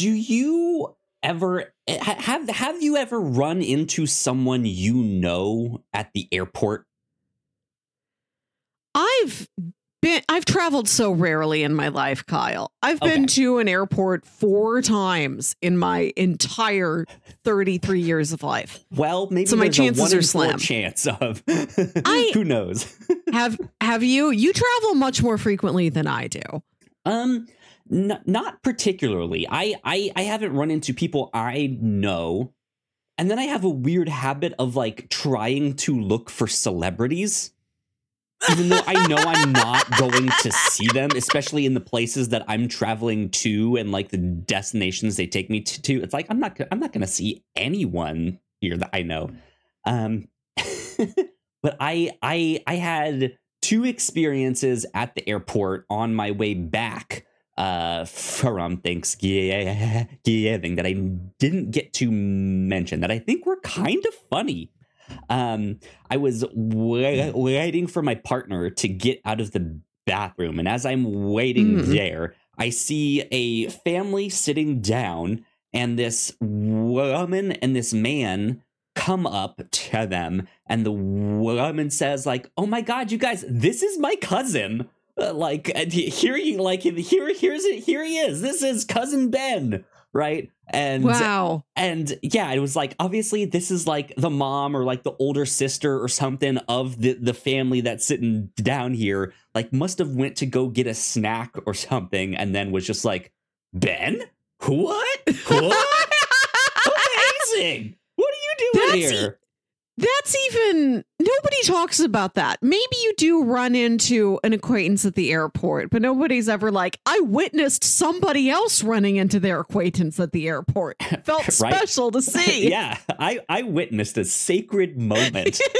do you ever have have you ever run into someone you know at the airport? I've been I've traveled so rarely in my life, Kyle. I've been to an airport four times in my entire 33 years of life. Well, maybe So my chances a are slim. chance of I- who knows. Have have you you travel much more frequently than I do. Um, n- not particularly. I, I I haven't run into people I know, and then I have a weird habit of like trying to look for celebrities, even though I know I'm not going to see them, especially in the places that I'm traveling to and like the destinations they take me to. to. It's like I'm not I'm not going to see anyone here that I know. Um, but I I I had two experiences at the airport on my way back uh from Thanksgiving that I didn't get to mention that I think were kind of funny. Um I was wa- waiting for my partner to get out of the bathroom and as I'm waiting Mm. there I see a family sitting down and this woman and this man come up to them and the woman says like oh my god you guys this is my cousin Uh, like here he like here here's it here he is. This is cousin ben right? And Wow. and yeah it was like obviously this is like the mom or like the older sister or something of the the family that's sitting down here like must have went to go get a snack or something and then was just like ben? What? What? Amazing! What are you doing That's here That's even nobody talks about that. Maybe you do run into an acquaintance at the airport, but nobody's ever like, I witnessed somebody else running into their acquaintance at the airport. Felt Right. special to see. yeah i i witnessed a sacred moment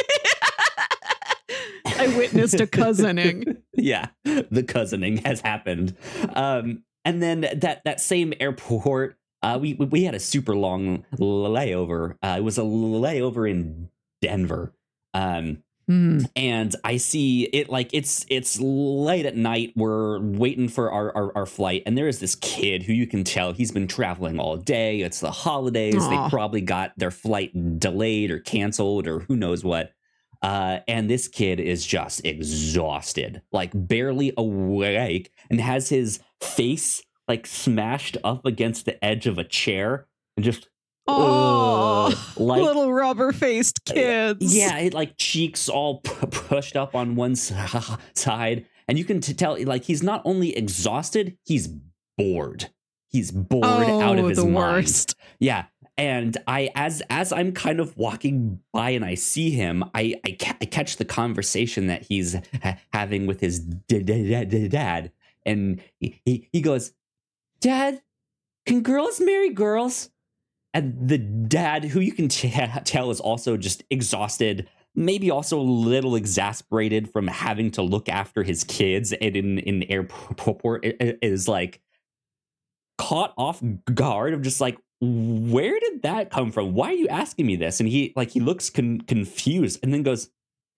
I witnessed a cousining. yeah the cousining has happened um and then that that same airport uh we we had a super long layover uh it was a layover in denver um Hmm. and I see it like it's it's late at night. We're waiting for our, our, our flight, and there is this kid who you can tell he's been traveling all day. It's the holidays. Aw. They probably got their flight delayed or canceled or who knows what. Uh, and this kid is just exhausted, like barely awake, and has his face like smashed up against the edge of a chair and just Oh, Ugh, like little rubber faced uh, kids. yeah, it like cheeks all p- pushed up on one si- side, and you can t- tell like he's not only exhausted, he's bored. He's bored Oh, out of oh, his the mind. worst. Yeah, and I as as I'm kind of walking by and I see him, I I, ca- I catch the conversation that he's ha- having with his d- d- d- dad, and he, he he goes, "Dad, can girls marry girls?" And the dad, who you can t- tell is also just exhausted, maybe also a little exasperated from having to look after his kids and in in airport, is like caught off guard of just like where did that come from? Why are you asking me this? And he like he looks con- confused and then goes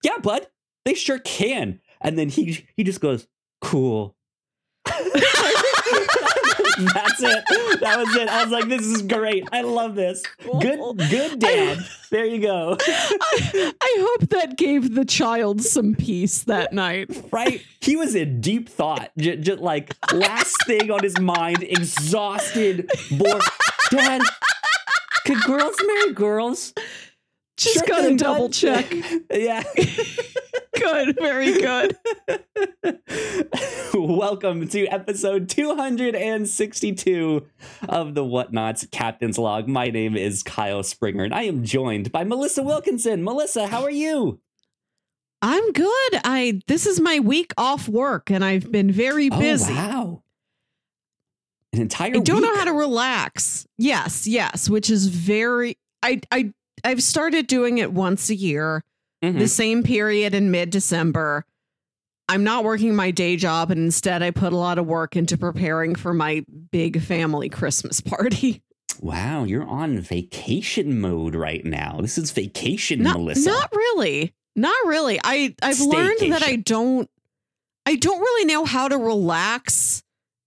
yeah bud they sure can. And then he he just goes cool that's it. That was it. I was like this is great. I love this. Good good dad. There you go. I, I hope that gave the child some peace that night. right? He was in deep thought. Just, just like last thing on his mind exhausted bored. Dad could girls marry girls Just Sure gotta thing, double bud. check. yeah Good, very good. welcome to episode 262 of the whatnots captain's log my name is kyle springer and i am joined by melissa wilkinson melissa how are you I'm good. I this is my week off work and I've been very oh, busy. oh wow an entire I don't know how to relax. Yes, yes, which is very I I I've started doing it once a year, Mhm. the same period in mid-December. I'm not working my day job and instead I put a lot of work into preparing for my big family Christmas party. Wow, you're on vacation mode right now. This is vacation, Not, Melissa. not really. Not really. I I've learned that I don't I don't really know how to relax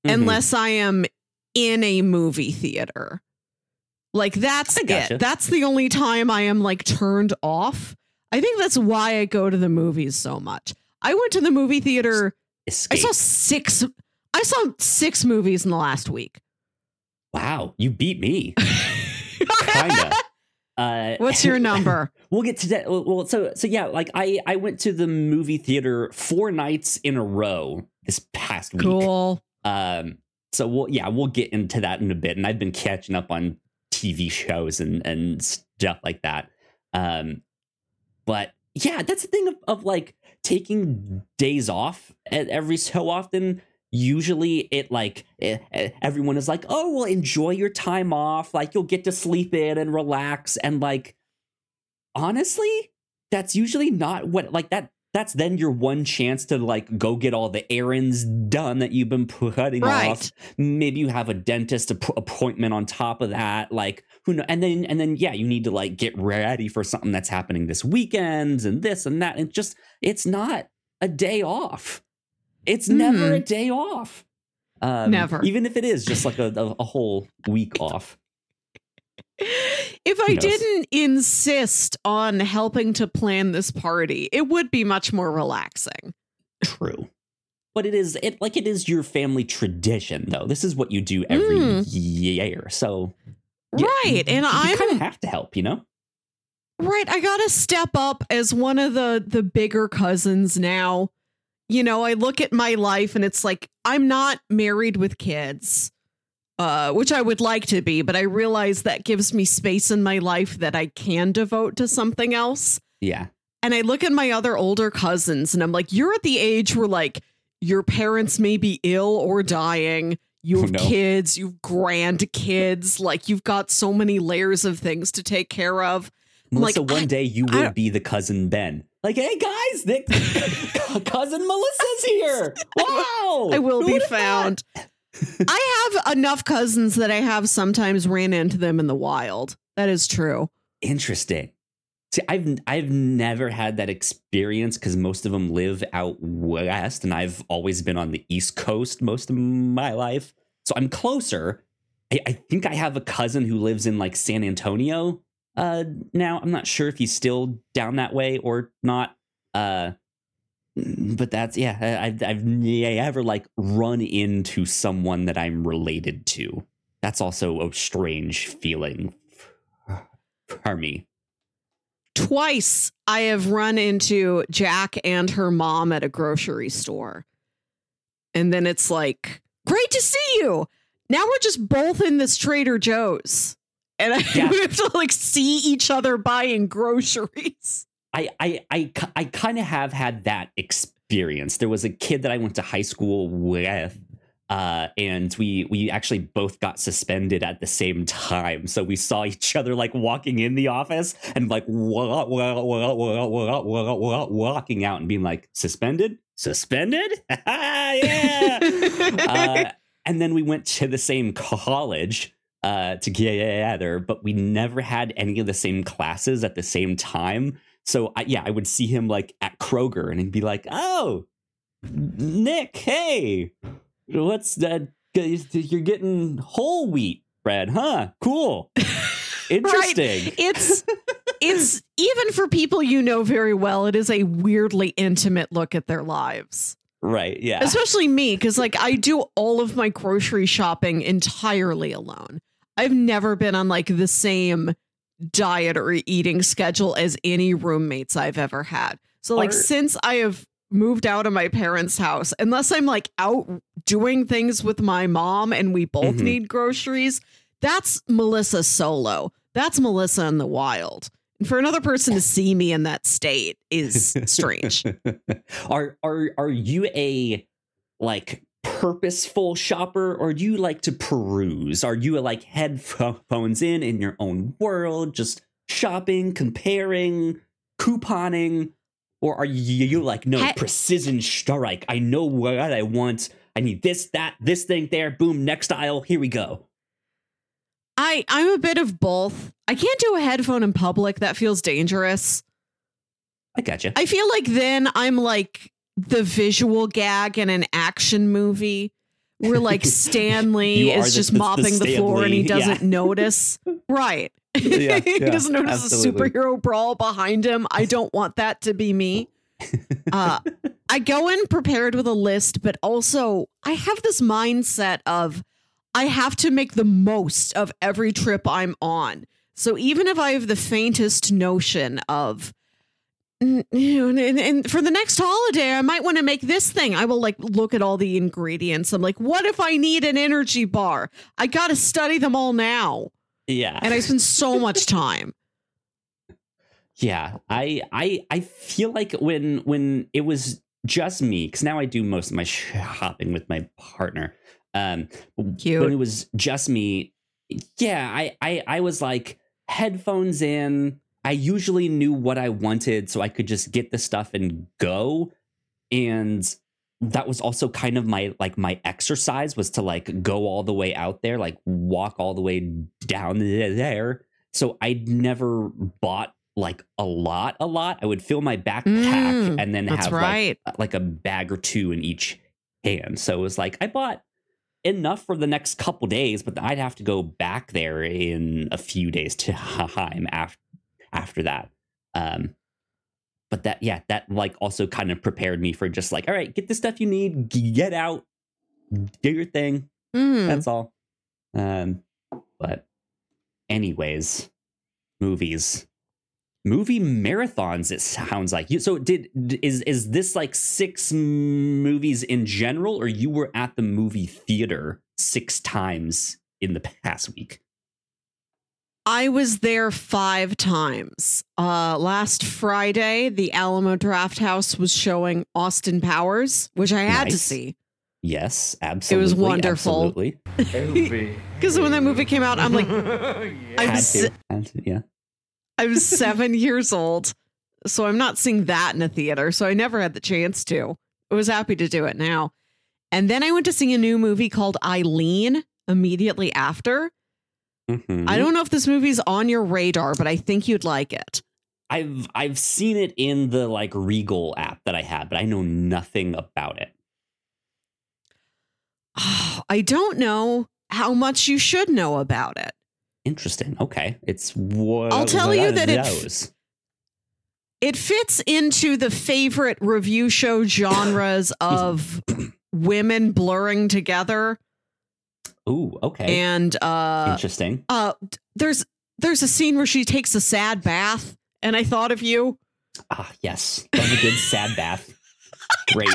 Mhm. unless I am in a movie theater. Like that's gotcha. it. That's the only time I am like turned off. I think that's why I go to the movies so much. I went to the movie theater. I saw six. I saw six movies in the last week. wow, you beat me. Kinda. Uh, What's your number? We'll get to that. Well, so so yeah, like I I went to the movie theater four nights in a row this past week. cool. Um, so we'll yeah we'll get into that in a bit, and I've been catching up on TV shows and and stuff like that. Um, but yeah, that's the thing of, of like taking days off e- every so often. Usually, it like eh, everyone is like, "Oh, well, enjoy your time off. Like you'll get to sleep in and relax." And like, honestly, that's usually not what like that. That's then your one chance to like go get all the errands done that you've been putting Right. off maybe you have a dentist app- appointment on top of that like who know and then and then yeah you need to like get ready for something that's happening this weekend and this and that and just it's not a day off. It's never a day off. Um, Never. even if it is just like a, a whole week off If I knows? didn't insist on helping to plan this party, it would be much more relaxing. true but it is it like it is your family tradition though this is what you do every Mm. year so yeah, Right, you- and I'm- kind of have to help you know Right, I got to step up as one of the the bigger cousins now. You know, I look at my life and it's like I'm not married with kids. Uh, which I would like to be, but I realize that gives me space in my life that I can devote to something else. yeah And I look at my other older cousins and I'm like, you're at the age where like your parents may be ill or dying. You Oh, have no. kids, you've grandkids, like you've got so many layers of things to take care of. Melissa, like, one I- day you will be the cousin Ben. Like, hey guys, cousin Melissa's here. Wow, I will Who be would've found. I have enough cousins that I have sometimes ran into them in the wild. That is true. Interesting. See, I've I've never had that experience because most of them live out west, and I've always been on the East Coast most of my life. So I'm closer. I, I think I have a cousin who lives in like San Antonio uh, now. I'm not sure if he's still down that way or not. Uh, Mm, but that's yeah. I- I've I've never like run into someone that I'm related to. That's also a strange feeling for me. Twice I have run into Jack and her mom at a grocery store. And then it's like, great to see you. Now we're just both in this Trader Joe's. And I, Yeah. we have to like see each other buying groceries. I I I, I kind of have had that experience. There was a kid that I went to high school with uh, and we we actually both got suspended at the same time. So we saw each other like walking in the office and like walking out and being like suspended, suspended, yeah. Uh, and then we went to the same college. Uh, together, but we never had any of the same classes at the same time. So I, yeah, I would see him like at Kroger, and he'd be like, "Oh, Nick, hey, what's that? You're getting whole wheat bread, huh? Cool, interesting." It's it's even for people you know very well, it is a weirdly intimate look at their lives. Right? Yeah. Especially me, because like I do all of my grocery shopping entirely alone. I've never been on like the same diet or eating schedule as any roommates I've ever had. So like Are- since I have moved out of my parents' house, unless I'm like out doing things with my mom and we both Mhm. need groceries, that's Melissa solo. That's Melissa in the wild. And for another person to see me in that state is strange. are are are you a like purposeful shopper or do you like to peruse? Are you like headphones in in your own world, just shopping, comparing, couponing, or are you, you like no He- precision strike? I know what I want. I need this, that, this thing there. Boom, next aisle. Here we go. I I'm a bit of both. I can't do a headphone in public. That feels dangerous. I gotcha. I feel like then I'm like the visual gag in an action movie where like Stan Lee is the- just the- the mopping the, floor and he doesn't notice. Right. Yeah, he yeah, doesn't notice absolutely. a superhero brawl behind him. I don't want that to be me. Uh, I go in prepared with a list, but also I have this mindset of I have to make the most of every trip I'm on. So even if I have the faintest notion of, know, and, and for the next holiday, I might want to make this thing. I will like look at all the ingredients. I'm like, what if I need an energy bar? I got to study them all now. Yeah. And I spend so much time. Yeah, I I I feel like when when it was just me because now I do most of my shopping with my partner. Um, Cute. when it was just me, yeah, I I I was like headphones in. I usually knew what I wanted, so I could just get the stuff and go. And that was also kind of my like my exercise was to like go all the way out there, like walk all the way down there. So I'd never bought like a lot, a lot. I would fill my backpack Mm, and then have right. like like a bag or two in each hand. So it was like I bought enough for the next couple days, but I'd have to go back there in a few days to time after after that. Um, but that yeah, that like also kind of prepared me for just like, all right, get the stuff you need, get out, do your thing. Mm. That's all. Um, but anyways, movies. Movie marathons. It sounds like you. So did is is this like six movies in general, or you were at the movie theater six times in the past week? I was there five times. Uh, last Friday, the Alamo Drafthouse was showing Austin Powers, which I had to see. Yes, absolutely. It was wonderful. Absolutely. Because when that movie came out, I'm like, I Had was, to, had to, yeah. I was seven years old. So I'm not seeing that in a theater. So I never had the chance to. I was happy to do it now. And then I went to see a new movie called Eileen immediately after. Mhm. I don't know if this movie's on your radar, but I think you'd like it. I've I've seen it in the like Regal app that I had, but I know nothing about it. I don't know how much you should know about it. Interesting. Okay, it's what I'll tell you that it-? It fits into the favorite review show genres of women blurring together Ooh, okay, and uh interesting. uh there's there's a scene where she takes a sad bath and I thought of you Ah, yes, love a good sad bath. Great.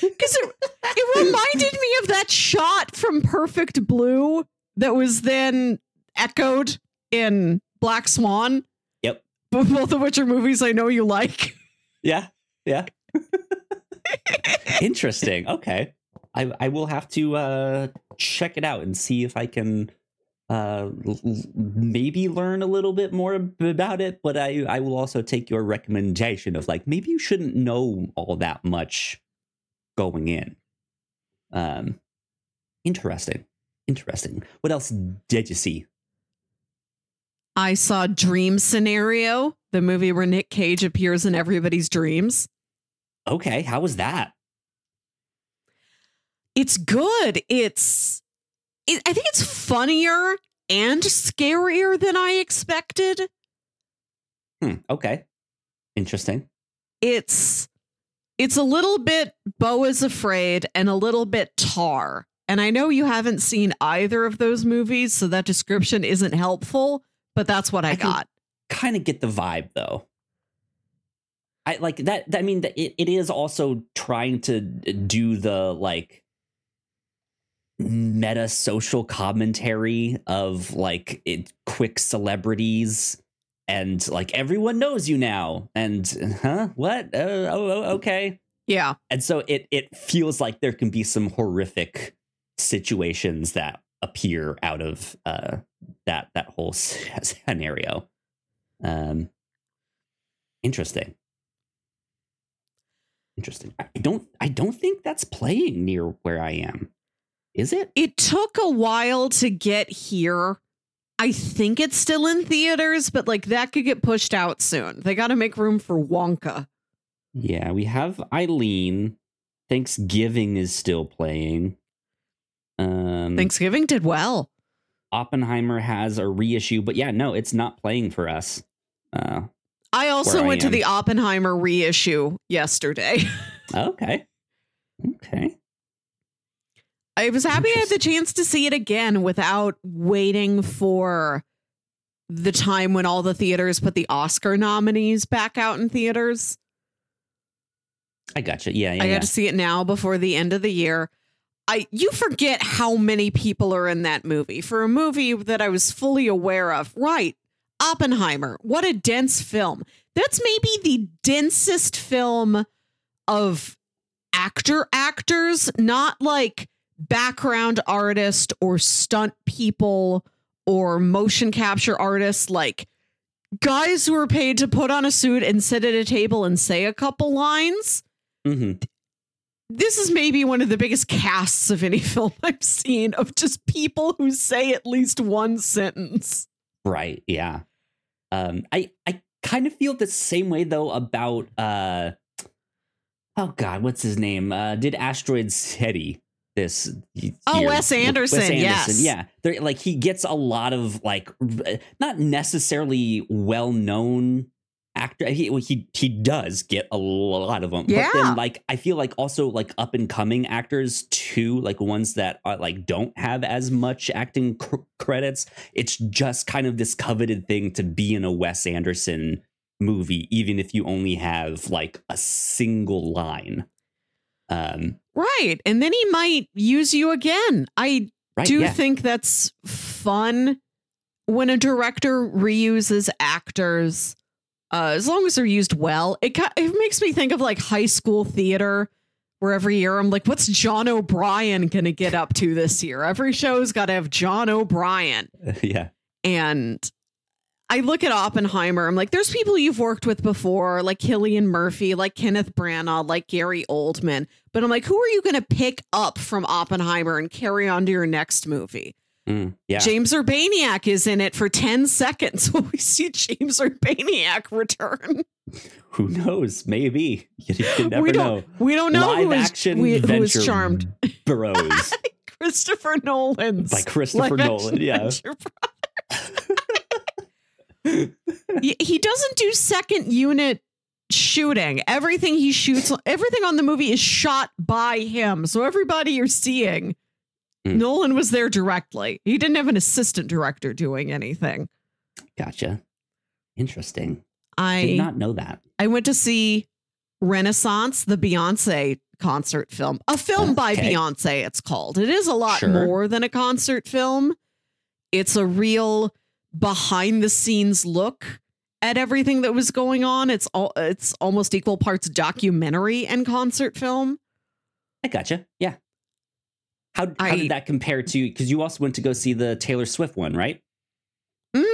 because it, it reminded me of that shot from Perfect Blue that was then echoed in Black Swan. Yep. Both of which are movies I know you like. Yeah, yeah. Interesting. Okay, I I will have to uh check it out and see if I can uh l- maybe learn a little bit more about it. But I I will also take your recommendation of like maybe you shouldn't know all that much going in. Um, interesting. Interesting. What else did you see? I saw Dream Scenario, the movie where Nick Cage appears in everybody's dreams. Okay, how was that? It's good. It's, it, I think it's funnier and scarier than I expected. Hmm, okay, interesting. It's, it's a little bit Beau is Afraid and a little bit Tar. And I know you haven't seen either of those movies, so that description isn't helpful, but that's what I, I got. kind of get the vibe though. I like that. I mean, it, it is also trying to do the like meta social commentary of like it quick celebrities and like everyone knows you now and huh? What? Uh, oh, oh okay. Yeah. and so it it feels like there can be some horrific situations that appear out of uh that that whole scenario. Um interesting. Interesting. I don't i don't think that's playing near where i am is it It took a while to get here. I think it's still in theaters, but like that could get pushed out soon. They got to make room for Wonka. yeah we have eileen thanksgiving is still playing Um, Thanksgiving did well. Oppenheimer has a reissue, but yeah, no, it's not playing for us. Uh, I also Where I went to the Oppenheimer reissue yesterday. okay, okay, I was happy I had the chance to see it again without waiting for the time when all the theaters put the Oscar nominees back out in theaters. I gotcha. Yeah, yeah, I yeah. got to see it now before the end of the year. I you forget how many people are in that movie. For a movie that I was fully aware of. Right. Oppenheimer. What a dense film. That's maybe the densest film of actor actors, not like background artist or stunt people or motion capture artists like guys who are paid to put on a suit and sit at a table and say a couple lines hmm this is maybe one of the biggest casts of any film I've seen of just people who say at least one sentence. Right. Yeah. Um, I I kind of feel the same way though about uh, oh god, what's his name? Uh, did Asteroid City this? Oh, year. Wes Anderson, yes. Yeah. There, like he gets a lot of like not necessarily well known actor. He he he does get a lot of them. But Yeah. then like I feel like also like up and coming actors too, like ones that are like don't have as much acting cr- credits. It's just kind of this coveted thing to be in a Wes Anderson movie, even if you only have like a single line. Um, Right. And then he might use you again. I right? do yeah. think that's fun when a director reuses actors, uh, as long as they're used well. It, it makes me think of like high school theater. Where every year I'm like, what's John O'Brien gonna get up to this year? Every show's got to have John O'Brien. yeah. And I look at Oppenheimer. I'm like, there's people you've worked with before, like Cillian Murphy, like Kenneth Branagh, like Gary Oldman. But I'm like, who are you going to pick up from Oppenheimer and carry on to your next movie? Mm, yeah. James Urbaniak is in it for 10 seconds. Will we see James Urbaniak return? Who knows? Maybe you, you never we know. don't. We don't know Live who is, action we, who venture charmed. Bros Christopher Nolan's by Christopher live Nolan. Yeah. he doesn't do second unit shooting. Everything he shoots, everything on the movie is shot by him. So everybody you're seeing, Mm. Nolan was there directly. He didn't have an assistant director doing anything. Gotcha. Interesting. I did not know that. I went to see Renaissance, the Beyonce concert film. A film by Okay. Beyonce, it's called. It is a lot Sure. more than a concert film. It's a real behind the scenes look at everything that was going on. It's all it's almost equal parts documentary and concert film. I gotcha. Yeah. How, how I- did that compare to? Because you also went to go see the Taylor Swift one, right? Mhm.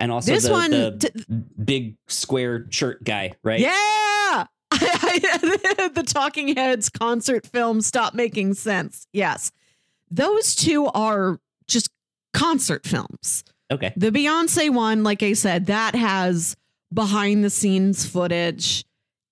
And also This the, one the t- big square shirt guy, right? Yeah. the Talking Heads concert film Stop Making Sense. Yes. Those two are just concert films. Okay. The Beyonce one, like I said, that has behind the scenes footage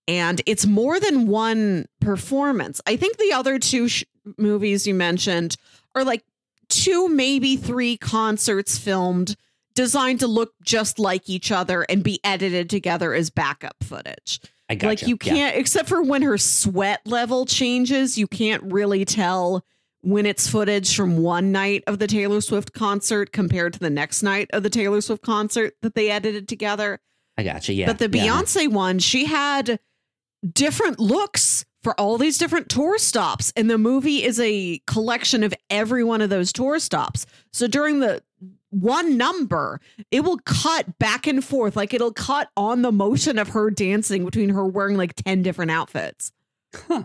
and it's more than one performance. I think the other two sh- movies you mentioned are like two, maybe three concerts filmed designed to look just like each other and be edited together as backup footage. I gotcha. Like you can't, except for when her sweat level changes, you can't really tell when it's footage from one night of the Taylor Swift concert compared to the next night of the Taylor Swift concert that they edited together. I gotcha. Yeah. but the yeah. Beyonce one, she had different looks for all these different tour stops. And the movie is a collection of every one of those tour stops. So during the one number, it will cut back and forth. Like it'll cut on the motion of her dancing between her wearing like 10 different outfits. Huh.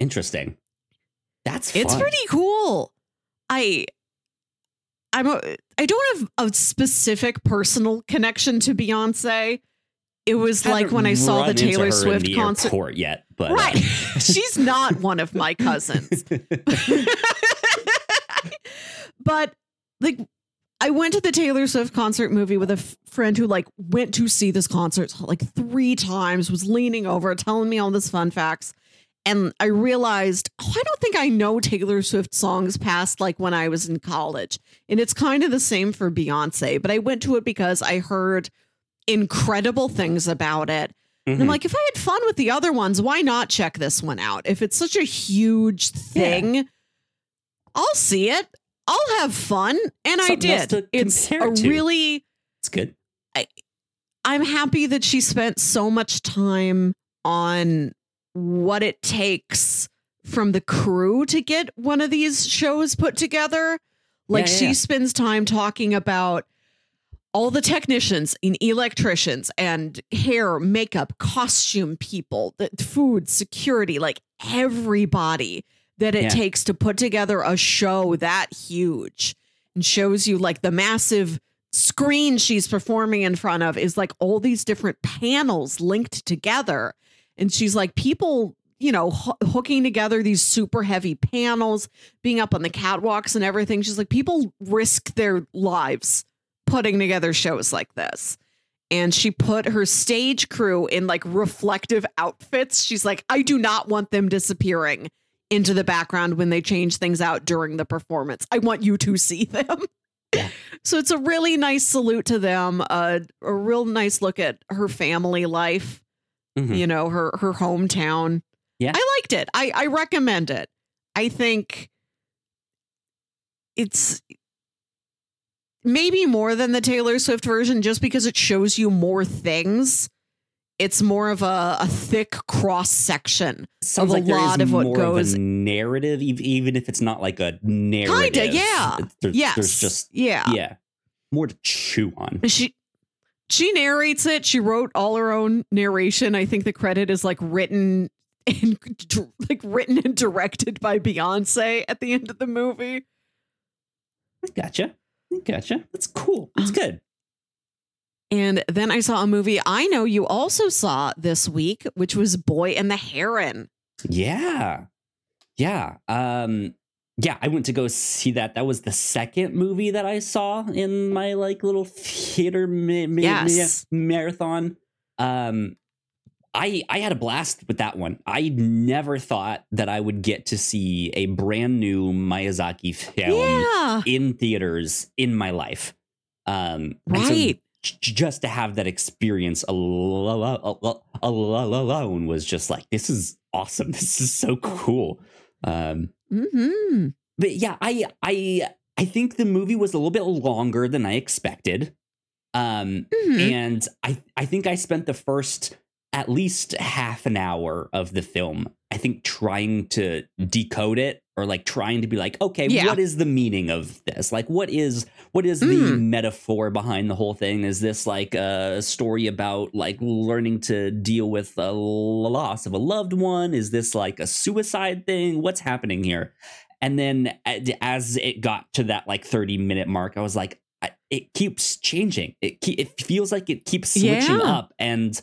Interesting. That's It's pretty cool. I I'm a I don't have a specific personal connection to Beyonce. It was like when I saw the Taylor Swift the concert. yet, but uh, Right. She's not one of my cousins. but like I went to the Taylor Swift concert movie with a f- friend who like went to see this concert like 3 times, was leaning over telling me all this fun facts. And I realized, oh, I don't think I know Taylor Swift songs past like when I was in college. And it's kind of the same for Beyonce, but I went to it because I heard incredible things about it. And I'm Mhm. like, if I had fun with the other ones, why not check this one out? If it's such a huge thing, I'll see it. I'll have fun. And I Something else did. It's a to. really it's good. I I'm happy that she spent so much time on what it takes from the crew to get one of these shows put together. Like Yeah, yeah, she yeah. spends time talking about all the technicians and electricians and hair, makeup, costume people, the food, security, like everybody that it takes to put together a show that huge and shows you like the massive screen she's performing in front of is like all these different panels linked together. And she's like, people, you know, ho- hooking together these super heavy panels, being up on the catwalks and everything. She's like, people risk their lives putting together shows like this. And she put her stage crew in like reflective outfits. She's like, I do not want them disappearing into the background when they change things out during the performance. I want you to see them. Yeah. So it's a really nice salute to them. Uh, a real nice look at her family life. Mhm. You know her her hometown. Yeah. I liked it. I I recommend it. I think it's maybe more than the Taylor Swift version just because it shows you more things. It's more of a, a thick cross section. Sounds a like there is lot of what more goes- of a narrative, even if it's not like a narrative. Kinda, yeah. There- yes. There's just yeah. yeah, more to chew on. She she narrates it. She wrote all her own narration. I think the credit is like written and like written and directed by Beyonce at the end of the movie. I gotcha. I gotcha. That's cool. That's Uh-huh. good. And then I saw a movie I know you also saw this week, which was Boy and the Heron. Yeah. Yeah. Um yeah, I went to go see that. That was the second movie that I saw in my like little theater ma- ma- Yes. ma- marathon. Um I I had a blast with that one. I never thought that I would get to see a brand new Miyazaki film yeah. in theaters in my life. Um and so Right. just to have that experience al- al- al- al- alone was just like this is awesome this is so cool um hmm but yeah i i i think the movie was a little bit longer than i expected um hmm and i i think i spent the first at least half an hour of the film i think trying to decode it or like trying to be like okay Yeah. what is the meaning of this like what is what is the Mm. metaphor behind the whole thing is this like a story about like learning to deal with a loss of a loved one is this like a suicide thing what's happening here and then as it got to that like 30 minute mark i was like I- it keeps changing it ke- it feels like it keeps switching Yeah. up and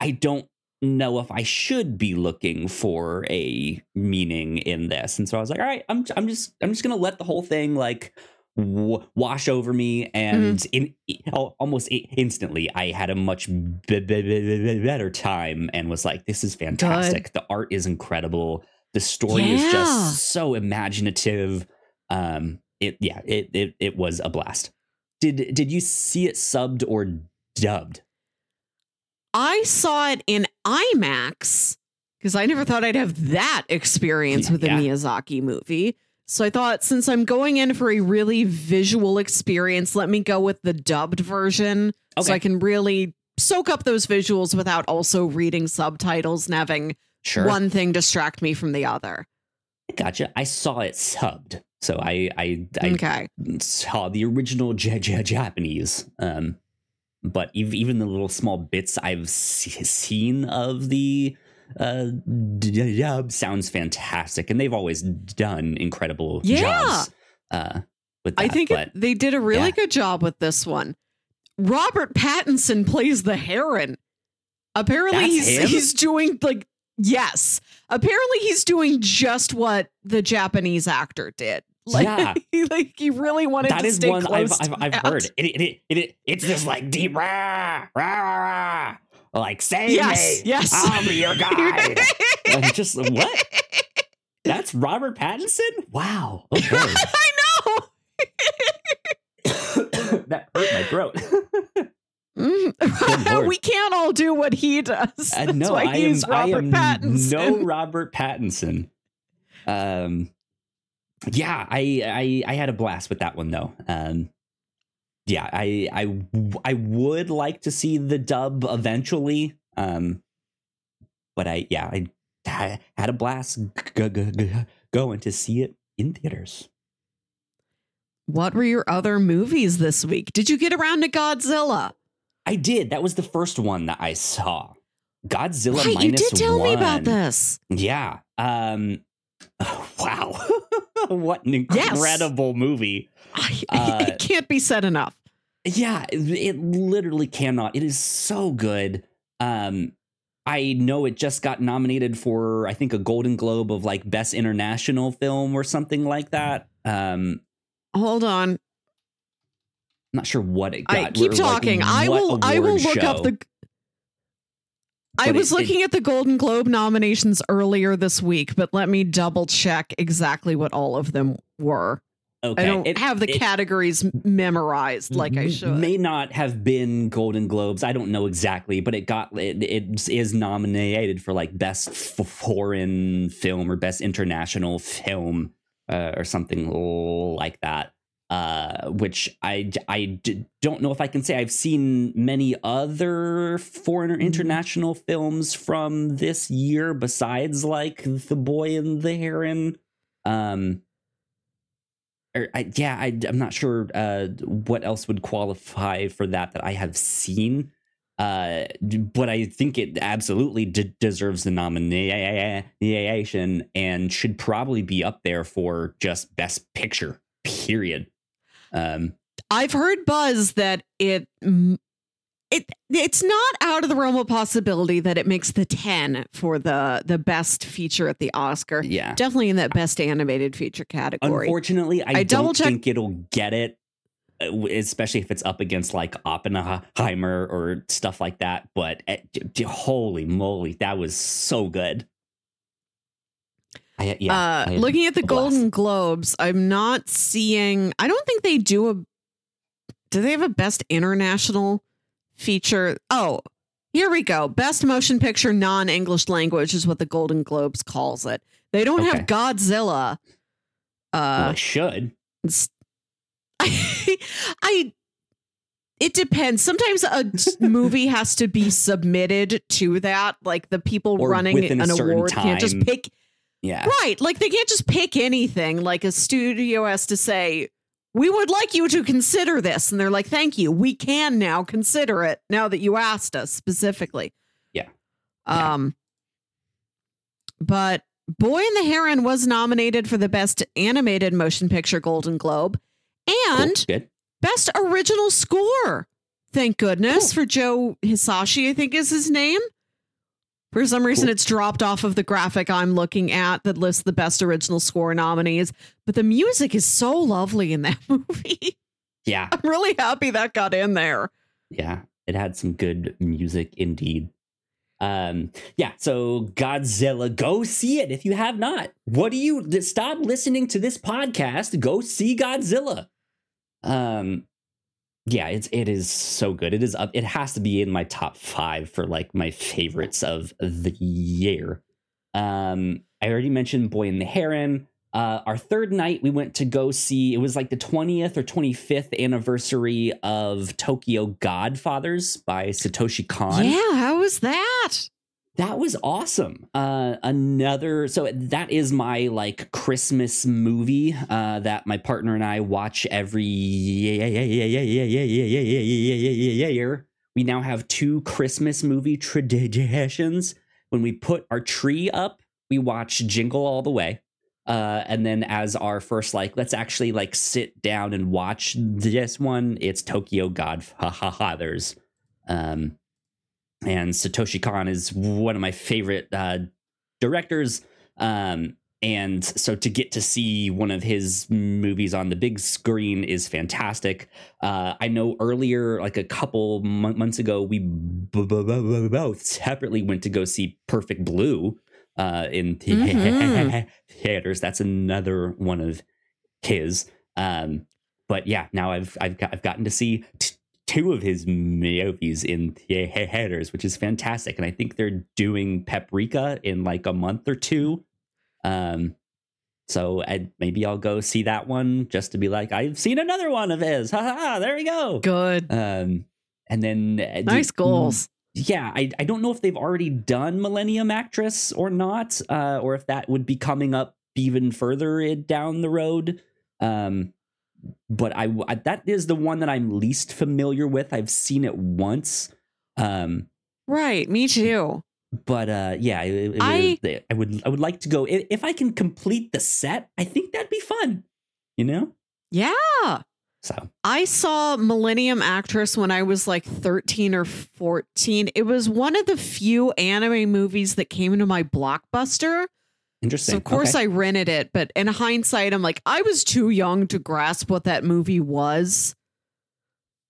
i don't know if i should be looking for a meaning in this. And so i was like all right i'm i'm just i'm just going to let the whole thing like w- wash over me. And in almost instantly i had a much b- b- b- better time and was like this is fantastic. The art is incredible. The story is just so imaginative. Um it yeah it, it it was a blast. Did did you see it subbed or dubbed I saw it in IMAX because I never thought I'd have that experience with a Miyazaki movie. So I thought since I'm going in for a really visual experience, let me go with the dubbed version so I can really soak up those visuals without also reading subtitles and having sure one thing distract me from the other. gotcha i saw it subbed so i i, I okay. saw the original J- J- Japanese. Um, but even the little small bits I've seen of the uh, sounds fantastic, and they've always done incredible Yeah. jobs uh, with that. I think but it, they did a really yeah. good job with this one. Robert Pattinson plays the heron. Apparently That's he's him? he's doing like yes. Apparently he's doing just what the Japanese actor did. Like, Yeah. he, like he really wanted that to is stay one I've close I've, I've heard. It, it, it, it, it's just like deep rah, rah, rah, rah. like save Yes, me, yes. I'll be your guide. And just what? That's Robert Pattinson? Wow. Okay. I know. that hurt my throat. Mm. We can't all do what he does. Uh, no, I am, Robert I am Pattinson. no Robert Pattinson. Um, yeah, I, I I had a blast with that one though. Um, yeah, I I I would like to see the dub eventually. Um, but I yeah I, I had a blast g- g- g- going to see it in theaters. What were your other movies this week? Did you get around to Godzilla? I did. That was the first one that I saw. Godzilla Right, minus you did tell one. me about this. Yeah. Um wow. what an Yes. incredible movie. I, Uh, it can't be said enough. Yeah, it, it literally cannot. It is so good. Um I know it just got nominated for I think a Golden Globe of like best international film or something like that. Um Hold on. I'm not sure what it got. I keep or, like, talking. I will. I will look up the. I was it- it- looking at the Golden Globe nominations earlier this week, but let me double check exactly what all of them were. Okay. I don't it- have the it- categories memorized like I should. May not have been Golden Globes. I don't know exactly, but it got it, it is nominated for like best f- foreign film or best international film uh, or something like that. Uh, which I I d- don't know if I can say I've seen many other foreign or Mhm. international films from this year besides like The Boy and the Heron. Um, or I, yeah, I, am not sure uh, what else would qualify for that that I have seen. Uh, but I think it absolutely d- deserves the nomination and should probably be up there for just best picture. Period. Um, I've heard buzz that it it it's not out of the realm of possibility that it makes the 10 for the the best feature at the Oscar. yeah. Definitely in that best animated feature category. Unfortunately, I, I don't check- think it'll get it, uh, especially if it's up against like Oppenheimer or stuff like that. But d- holy moly, that was so good. I, yeah, uh, I looking at the blast. Golden Globes, I'm not seeing. I don't think they do a. Do they have a best international feature? Oh, here we go. Best motion picture non English language is what the Golden Globes calls it. They don't have Okay. Godzilla. Well, Uh, should. it's- I. It depends. Sometimes a movie has to be submitted to that. Like the people Or running an award can't just pick Yeah, Right. Like they can't just pick anything. Like a studio has to say, we would like you to consider this. And they're like, thank you. We can now consider it now that you asked us specifically. Yeah. Yeah. Um, but Boy and the Heron was nominated for the Best Animated Motion Picture Golden Globe and good. Best Original Score. Thank goodness Cool. for Joe Hisaishi, I think is his name. For some reason, Cool. it's dropped off of the graphic I'm looking at that lists the best original score nominees. But the music is so lovely in that movie. Yeah, I'm really happy that got in there. yeah, it had some good music indeed. Um, yeah, so Godzilla, go see it if you have not. What do you stop listening to this podcast? Go see Godzilla. Um, yeah, it's it is so good. It is up. It has to be in my top five for like my favorites of the year. Um, I already mentioned Boy and the Heron. Uh, our third night, we went to go see. It was like the twentieth or twenty fifth anniversary of Tokyo Godfathers by Satoshi Kon Yeah, how was that? That was awesome uh another so that is my like christmas movie uh that my partner and i watch every yeah yeah yeah yeah yeah yeah yeah yeah yeah we now have two christmas movie traditions when we put our tree up we watch jingle all the way uh and then as our first like let's actually like sit down and watch this one it's tokyo godfathers um and Satoshi Kon is one of my favorite uh, directors. Um, and so to get to see one of his movies on the big screen is fantastic. Uh, I know earlier, like a couple m- months ago, we b- b- b- both separately went to go see Perfect Blue uh, in Mhm. theaters. That's another one of his. Um, but yeah, now I've I've got, I've gotten to see t- two of his movies in theaters, which is fantastic. And I think they're doing Paprika in like a month or two. Um, so I, maybe I'll go see that one just to be like, I've seen another one of his. Ha ha! There we go. Good. Um, and then uh, Nice the- goals. yeah, I, I don't know if they've already done Millennium Actress or not, uh, or if that would be coming up even further down the road. Um, but I, I that is the one that I'm least familiar with. I've seen it once. Um, Right. Me too. but uh, yeah, it- it I- was- I would I would like to go if, if I can complete the set. I think that'd be fun. You know, Yeah. so I saw Millennium Actress when I was like 13 or 14. It was one of the few anime movies that came into my blockbuster. Interesting. So of course Okay. I rented it, but in hindsight, I'm like, I was too young to grasp what that movie was.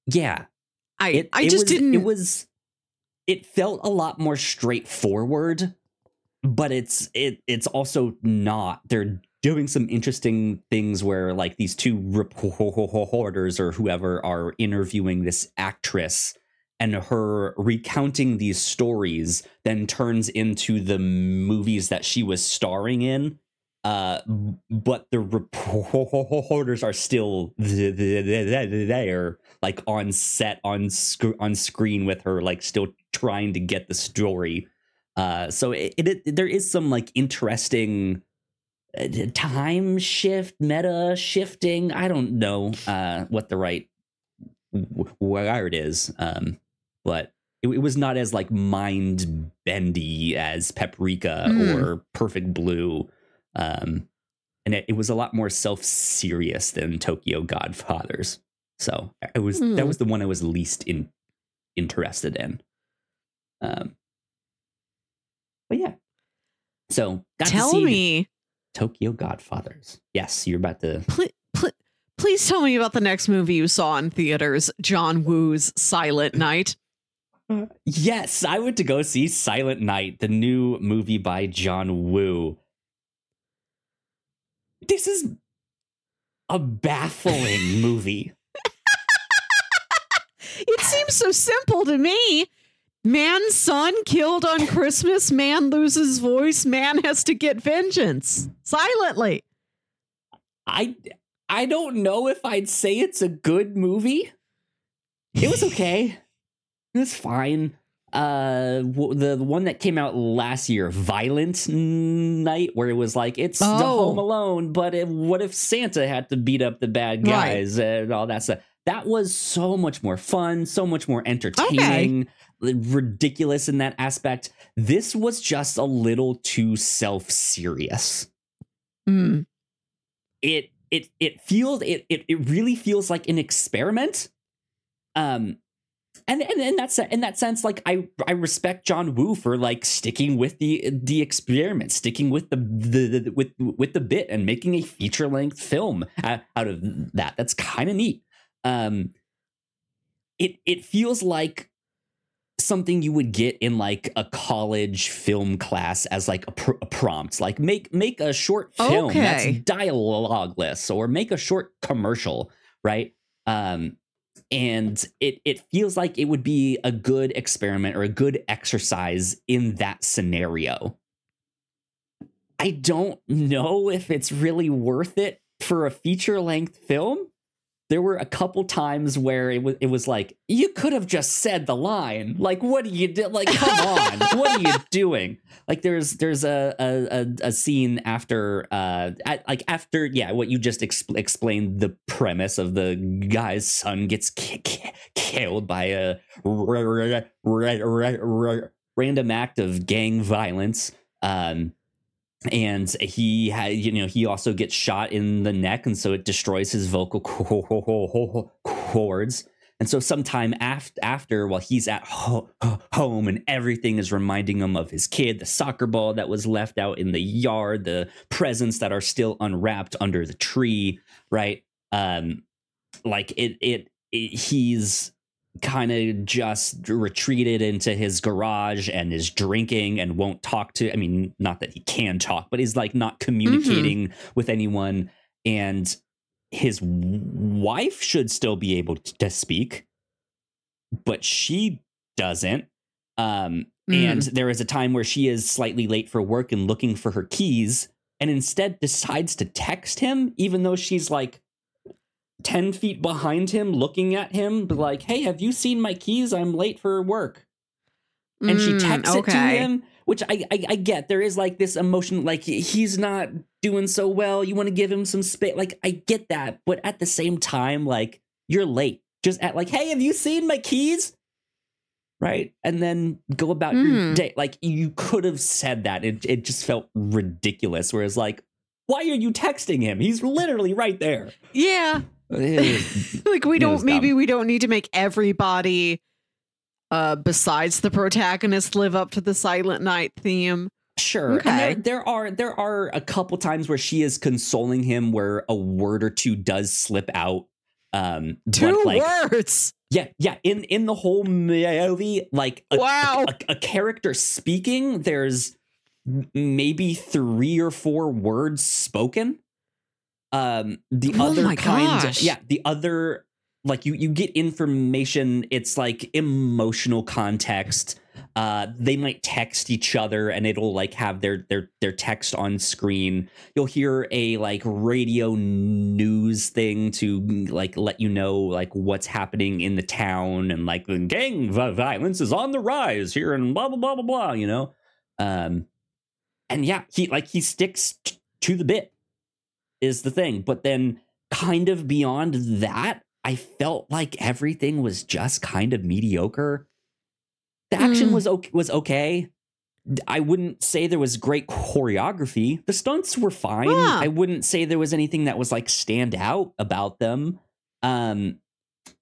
yeah, I it, I it just was, didn't. It was. It felt a lot more straightforward, but it's it it's also not. They're doing some interesting things where like these two reporters or whoever are interviewing this actress and her recounting these stories then turns into the movies that she was starring in. Uh but the reporters are still th- th- th- th- there like on set on sc- on screen with her like still trying to get the story. Uh so it, it there is some like interesting uh, time shift meta shifting. I don't know uh what the right w- word is. Um but it, it was not as like mind bendy as paprika Mm. or perfect blue um and it, it was a lot more self-serious than tokyo godfathers so it was that Hmm. was the one i was least in interested in um but yeah so tell me, tokyo godfathers yes you're about to pl- pl- please tell me about the next movie you saw in theaters, John Woo's Silent Night. Yes, I went to go see Silent Night, the new movie by John Woo. This is a baffling movie. It seems so simple to me. Man's son killed on Christmas. Man loses voice. Man has to get vengeance silently. I I don't know if I'd say it's a good movie. It was okay. it was fine. Uh, w- the the one that came out last year, Violent Night, where it was like it's the Oh. Home Alone, but it, what if Santa had to beat up the bad Right. guys and all that stuff? That was so much more fun, so much more entertaining, ridiculous in that aspect. This was just a little too self serious Mm. it it it feels it it, it really feels like an experiment um and, and in that in that sense like i i respect john woo for like sticking with the the experiment sticking with the, the, the with with the bit and making a feature length film out, of that. That's kind of neat. Um it it feels like something you would get in like a college film class as like a, pr- a prompt. Like make make a short film that's Okay. dialogueless or make a short commercial right? Um and it it feels like it would be a good experiment or a good exercise in that scenario. I don't know if it's really worth it for a feature length film there were a couple times where it was it was like you could have just said the line. Like what are you do? Like come on. What are you doing? Like there's there's a a, a, scene after uh at, like after yeah what you just expl- explained the premise of the guy's son gets ki- killed by a r- r- r- r- r- random act of gang violence. Um and he had you know he also gets shot in the neck and so it destroys his vocal co- cords And so sometime after, after while he's at ho- home and everything is reminding him of his kid, the soccer ball that was left out in the yard, the presents that are still unwrapped under the tree, right? Um, like it, it, it he's kind of just retreated into his garage and is drinking and won't talk to. I mean, not that he can talk, but he's like not communicating mm-hmm. with anyone. And his wife should still be able to speak, but she doesn't. Um, mm. And there is a time where she is slightly late for work and looking for her keys, and instead decides to text him, even though she's like 10 feet behind him, looking at him, like, hey, have you seen my keys? I'm late for work. And she mm, texts okay. it to him, which I, I, I get. There is like this emotion, like he's not doing so well. You want to give him some space. Like I get that, but at the same time, like you're late. Just at like, hey, have you seen my keys? Right, and then go about mm. your day. Like you could have said that. It it just felt ridiculous. Whereas like, why are you texting him? He's literally right there. Yeah. like we don't maybe dumb. we don't need to make everybody uh besides the protagonist live up to the silent night theme Sure. Okay. There, there, are there are a couple times where she is consoling him where a word or two does slip out. Um two like, words. Yeah, yeah. In in the whole movie, like a, wow. a, a, a character speaking, there's maybe three or four words spoken. Um the oh other kind gosh. yeah, the other like you you get information, it's like emotional context. Uh, they might text each other and it'll like have their their their text on screen. You'll hear a like radio news thing to like let you know like what's happening in the town and like the gang violence is on the rise here and blah blah blah blah blah you know? Um and yeah he like he sticks t- to the bit is the thing but then kind of beyond that i felt like everything was just kind of mediocre the action mm. was okay, was okay. I wouldn't say there was great choreography. The stunts were fine. Yeah. I wouldn't say there was anything that was like stand out about them. Um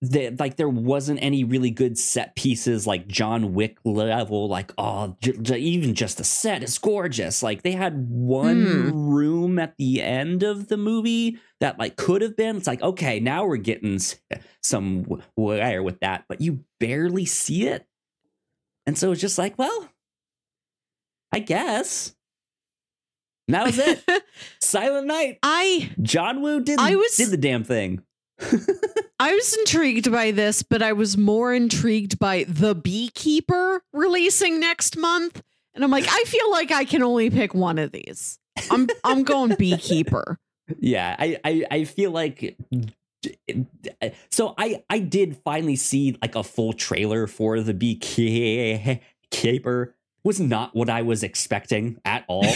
that like there wasn't any really good set pieces like John Wick level like oh j- j- even just the set is gorgeous like they had one mm. room at the end of the movie that like could have been it's like okay now we're getting some wire with that but you barely see it and so it's just like, well, I guess. And that was it. Silent Night. I John Woo did I was, did the damn thing. I was intrigued by this, but I was more intrigued by The Beekeeper releasing next month. And I'm like, I feel like I can only pick one of these. I'm I'm going Beekeeper. Yeah, I, I I feel like so I I did finally see like a full trailer for the beekeeper. Was not what I was expecting at all.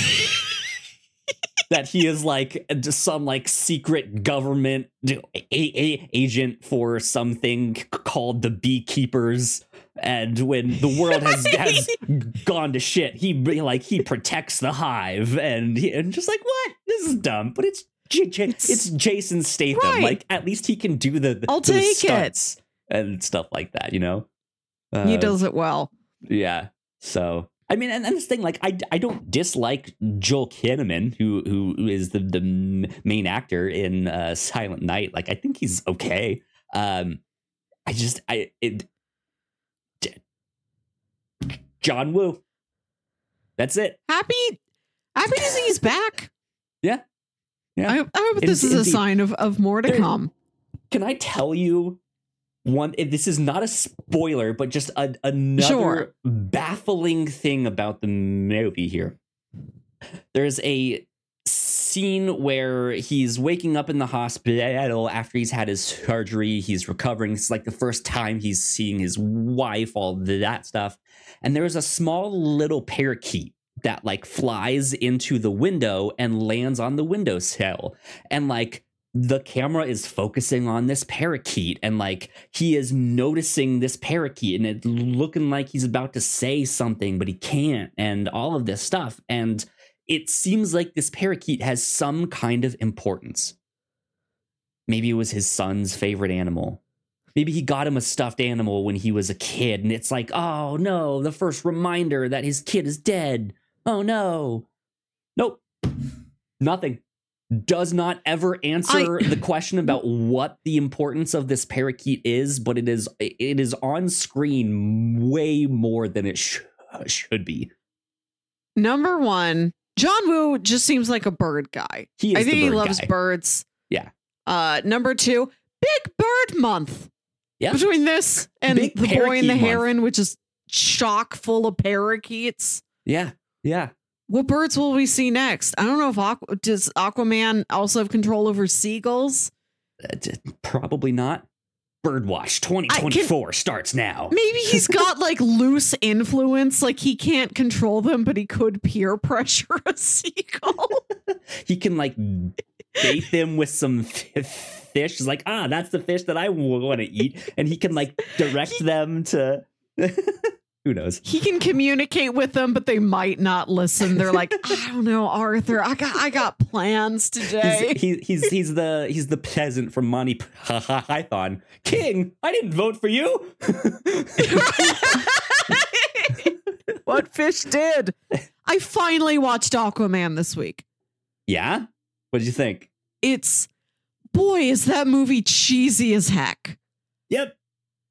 that he is like some like secret government a- a- agent for something called the beekeepers and when the world has has gone to shit he like he protects the hive and, he, and just like what this is dumb but it's J- J- it's Jason Statham. Right. Like at least he can do the, the I'll take stunts it. and stuff like that. You know, uh, he does it well. Yeah. So I mean, and, and this thing, like, I, I don't dislike Joel Kinnaman, who who is the the main actor in uh, Silent Night. Like, I think he's okay. Um, I just I it. John Woo. That's it. Happy, happy to see he's back. Yeah, yeah. I, I hope this is a sign of, of more to there, come. Can I tell you one? Eh, this is not a spoiler, but just a, another sure. baffling thing about the movie here. There's a scene where he's waking up in the hospital after he's had his surgery. He's recovering. It's like the first time he's seeing his wife, all that stuff. And there's a small little parakeet that like flies into the window and lands on the windowsill. And like the camera is focusing on this parakeet and like he is noticing this parakeet and it looking like he's about to say something but he can't and all of this stuff. And it seems like this parakeet has some kind of importance. Maybe it was his son's favorite animal. Maybe he got him a stuffed animal when he was a kid and it's like oh no the first reminder that his kid is dead. Oh no. Nope. Nothing does not ever answer I- the question about what the importance of this parakeet is but it is it is on screen way more than it sh- should be Number one, John Woo just seems like a bird guy. he is I think he loves guy. birds. Yeah. Uh, number two, Big Bird Month. Yeah. Between this and Big The Boy and the Month. Heron, which is chock full of parakeets. yeah yeah What birds will we see next? I don't know if Aqu- does Aquaman also have control over seagulls. Uh, probably not birdwatch 2024 starts now Maybe he's got like loose influence, like he can't control them, but he could peer pressure a seagull. he can like bait them with some f- fish. He's like, ah, that's the fish that I want to eat, and he can like direct them to. Who knows? he can communicate with them, but they might not listen. They're like, I don't know, Arthur. I got I got plans today. He's, he, he's he's the he's the peasant from Monty Python. King, I didn't vote for you. what fish did? I finally watched Aquaman this week. yeah, what did you think? It's boy, is that movie cheesy as heck. Yep,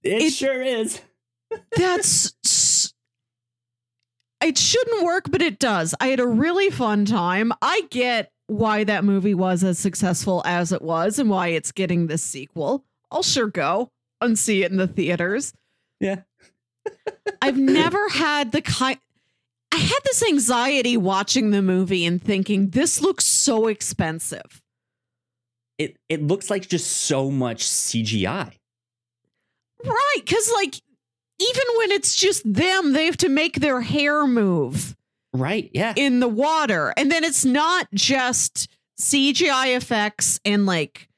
it, It- sure is. That's it shouldn't work, but it does. I had a really fun time. I get why that movie was as successful as it was and why it's getting this sequel. I'll sure go and see it in the theaters. Yeah. I've never had the kind I had this anxiety watching the movie and thinking this looks so expensive. It it looks like just so much CGI. Right, cuz like even when it's just them, they have to make their hair move. Right? Yeah. in the water. And then it's not just CGI effects and like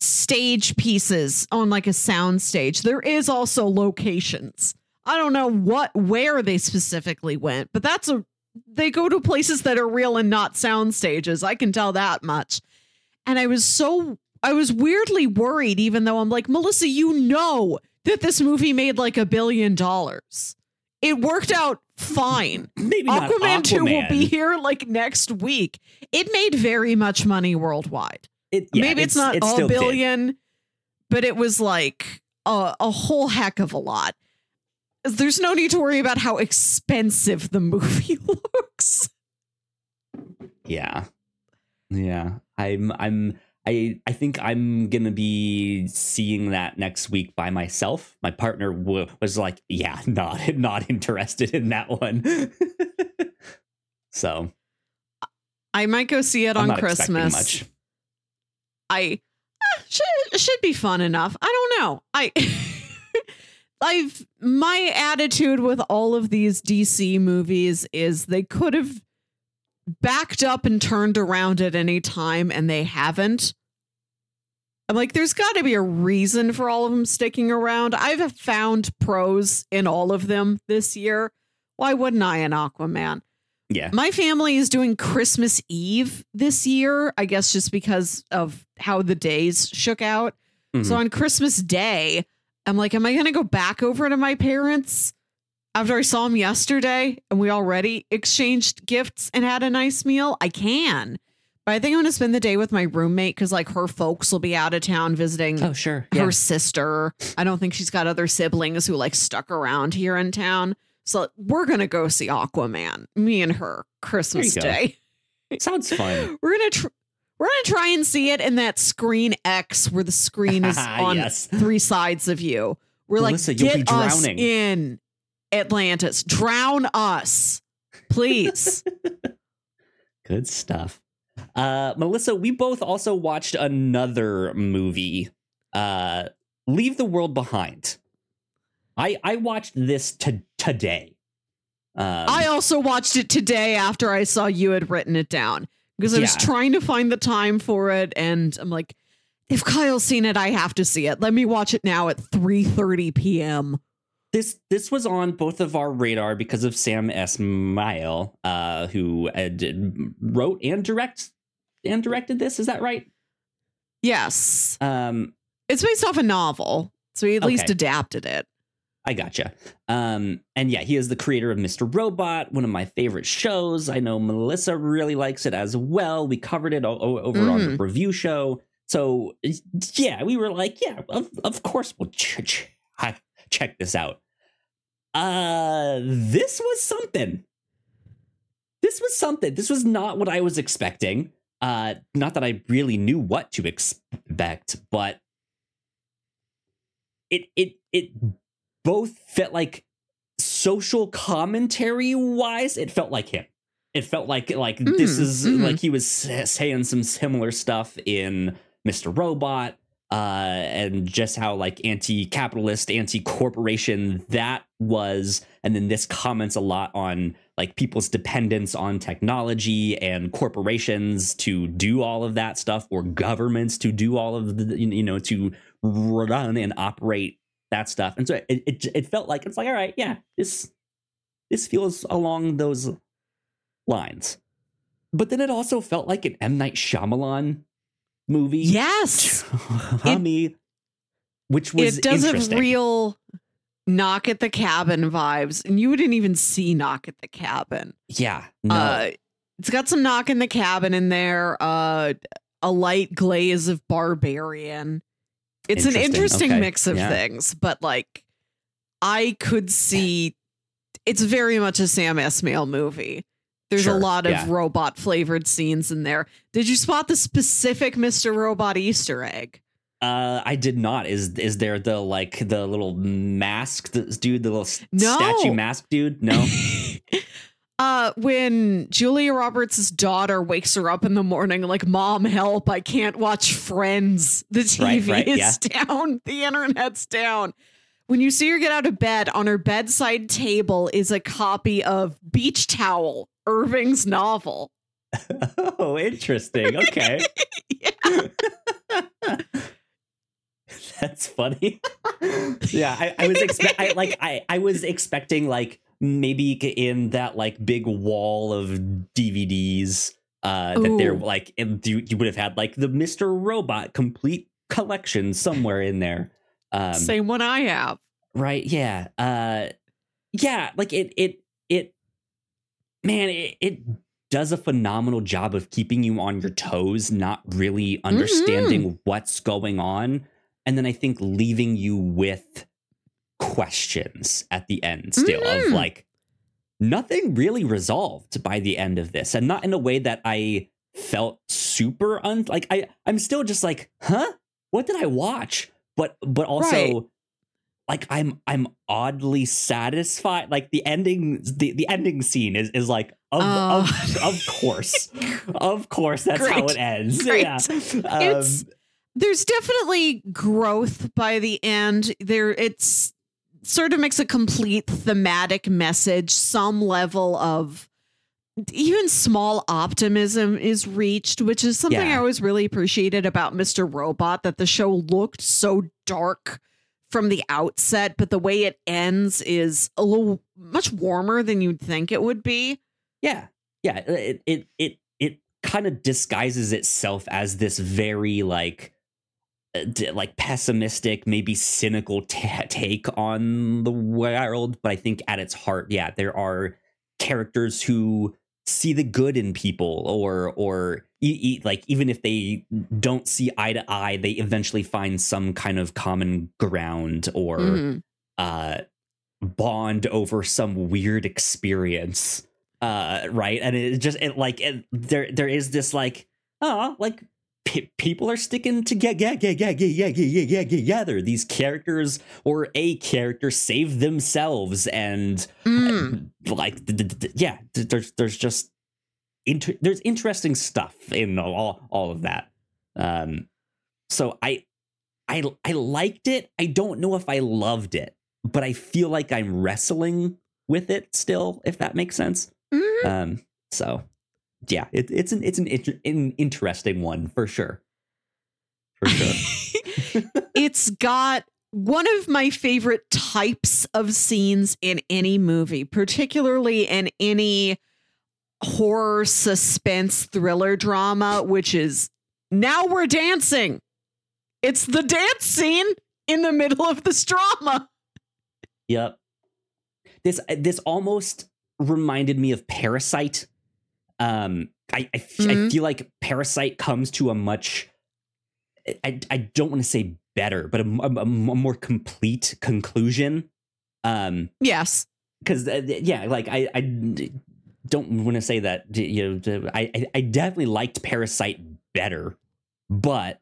stage pieces on like a sound stage. There is also locations. I don't know what where they specifically went, but that's a they go to places that are real and not sound stages. I can tell that much. And I was so I was weirdly worried even though I'm like, "Melissa, you know that this movie made like a billion dollars." It worked out fine. Maybe not Aquaman 2 will be here like next week. It made very much money worldwide. It, yeah, Maybe it's, not it a still did. billion, but it was like a, a whole heck of a lot. There's no need to worry about how expensive the movie looks. Yeah. Yeah. I'm I'm I I think I'm going to be seeing that next week by myself. My partner w- was like, "Yeah, not not interested in that one." so, I might go see it I'm on Christmas. I should should be fun enough. I don't know. I I've my attitude with all of these DC movies is they could have backed up and turned around at any time and they haven't. I'm like there's got to be a reason for all of them sticking around. I've found pros in all of them this year. Why wouldn't I in Aquaman? Yeah. My family is doing Christmas Eve this year, I guess just because of how the days shook out. So Mhm. on Christmas Day, I'm like, am I going to go back over to my parents after I saw him yesterday and we already exchanged gifts and had a nice meal? I can. But I think I'm going to spend the day with my roommate because, like, her folks will be out of town visiting Oh, sure. her Yeah. sister. I don't think she's got other siblings who like stuck around here in town. So we're gonna go see Aquaman. Me and her Christmas go. Day. Sounds fun. We're gonna tr- we're gonna try and see it in that screen X where the screen is on Yes. three sides of you. We're Melissa, like, you'll get us in Atlantis. Drown us, please. Good stuff. Uh, Melissa, we both also watched another movie, uh, Leave the World Behind. I I watched this to today. Um, I also watched it today after I saw you had written it down because I was trying to find the time for it, and I'm like, if Kyle's seen it, I have to see it. Let me watch it now at 3:30 p.m. this this was on both of our radar because of Sam uh, who uh, did, wrote and direct and directed this. Is that right? Yes, Um, it's based off a novel. So he at least adapted it. I gotcha. Um, and yeah, he is the creator of Mr. Robot, one of my favorite shows. I know Melissa really likes it as well. We covered it o- over on Mm. the review show. So yeah, we were like, yeah, of, of course we'll ch- ch- check this out. Uh, this was something. This was something. This was not what I was expecting. Uh, not that I really knew what to expect, but it it it both felt like social commentary wise it felt like him it felt like like this Mm, is mhm. like he was saying some similar stuff in mr robot uh and just how like anti-capitalist anti-corporation that was. And then this comments a lot on like people's dependence on technology and corporations to do all of that stuff or governments to do all of the you know to run and operate that stuff. And so it, it it felt like it's like all right yeah this this feels along those lines. But then it also felt like an M. Night Shyamalan movie Yes. Hummy, which was it does have real knock at the cabin vibes. And you wouldn't even see knock at the cabin. yeah no Uh, it's got some knock in the cabin in there. Uh, a light glaze of barbarian. It's an Interesting. interesting Okay. mix of Yeah. things, but like I could see it's very much a Sam Esmail movie. There's Sure, a lot of yeah. robot flavored scenes in there. Did you spot the specific Mr. Robot Easter egg? Uh, I did not. Is is there the like the little mask dude, the little No. statue mask dude? No. uh when Julia Roberts' daughter wakes her up in the morning like mom help I can't watch friends the TV right, is down the internet's down when you see her get out of bed on her bedside table is a copy of Beach Towel Irving's novel oh, interesting. Okay. That's funny. yeah, I, I was expect I like I, I was expecting like maybe in that like big wall of DVDs uh that they're like you, you would have had like the Mr. Robot complete collection somewhere in there. Um same one I have right yeah uh yeah like it it man it, it does a phenomenal job of keeping you on your toes not really understanding what's going on. And then i think leaving you with questions at the end still of Mhm. like nothing really resolved by the end of this. And not in a way that i felt super un like i i'm still just like huh? What did i watch? But but also Right. Like i'm i'm oddly satisfied like the ending the, the ending scene is is like of Oh. of, of course of course that's how it ends Great. yeah Um, It's- there's definitely growth by the end there it's sort of makes a complete thematic message some level of even small optimism is reached which is something Yeah. i always really appreciated about mr robot that the show looked so dark from the outset but the way it ends is a little much warmer than you'd think it would be Yeah, yeah. It it it it kind of disguises itself as this very like uh, like pessimistic, maybe cynical ta take on the world. But I think at its heart, yeah, there are characters who see the good in people, or or e- e- like even if they don't see eye to eye, they eventually find some kind of common ground or Mhm. uh bond over some weird experience uh right and it just it like it, there there is this like oh like people are sticking together. These characters or a character save themselves and Mm. like yeah th- there's there's just inter- there's interesting stuff in all all of that. Um so i i i liked it. I don't know if i loved it but i feel like i'm wrestling with it still if that makes sense. Mhm. um so yeah it, it's an it's an, inter- an interesting one for sure for sure it's got one of my favorite types of scenes in any movie, particularly in any horror, suspense, thriller drama, which is now we're dancing. It's the dance scene. in the middle of this drama. Yep. This this almost reminded me of Parasite. Um, I I, f- I Mhm. feel like Parasite comes to a much. I I don't want to say better, but a more complete conclusion. Um, Yes. because yeah, like I I don't want to say that you know I I- I definitely liked Parasite better, but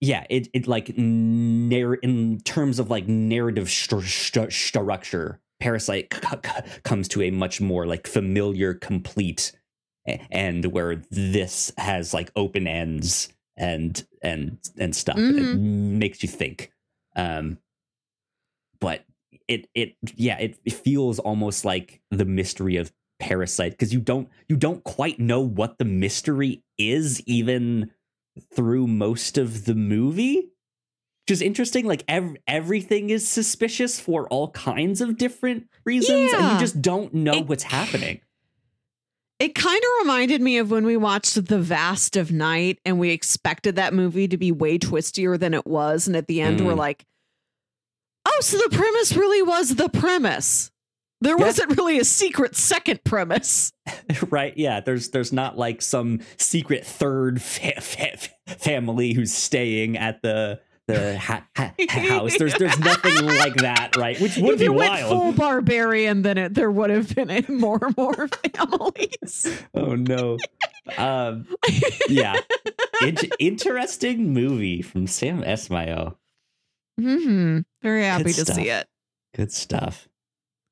yeah, it it like narr- in terms of like narrative stru- stru- structure, Parasite c- c- comes to a much more like familiar, complete, a- and where this has like open ends and and and stuff. It makes you think. Um, but it it yeah it, it feels almost like the mystery of parasite because you don't you don't quite know what the mystery is even through most of the movie which is interesting like ev- everything is suspicious for all kinds of different reasons and you just don't know It- what's happening It kind of reminded me of when we watched The Vast of Night and we expected that movie to be way twistier than it was. And at the end, we're Mm. like, oh, so the premise really was the premise. There wasn't really a secret second premise. right yeah there's there's not like some secret third fa- fa- family who's staying at the the ha- ha- house there's there's nothing like that right which would if be it went wild full barbarian, then it, there would have been more and more families. oh no um yeah Int- interesting movie from sam esmail hmm Very happy Good to stuff. see it. good stuff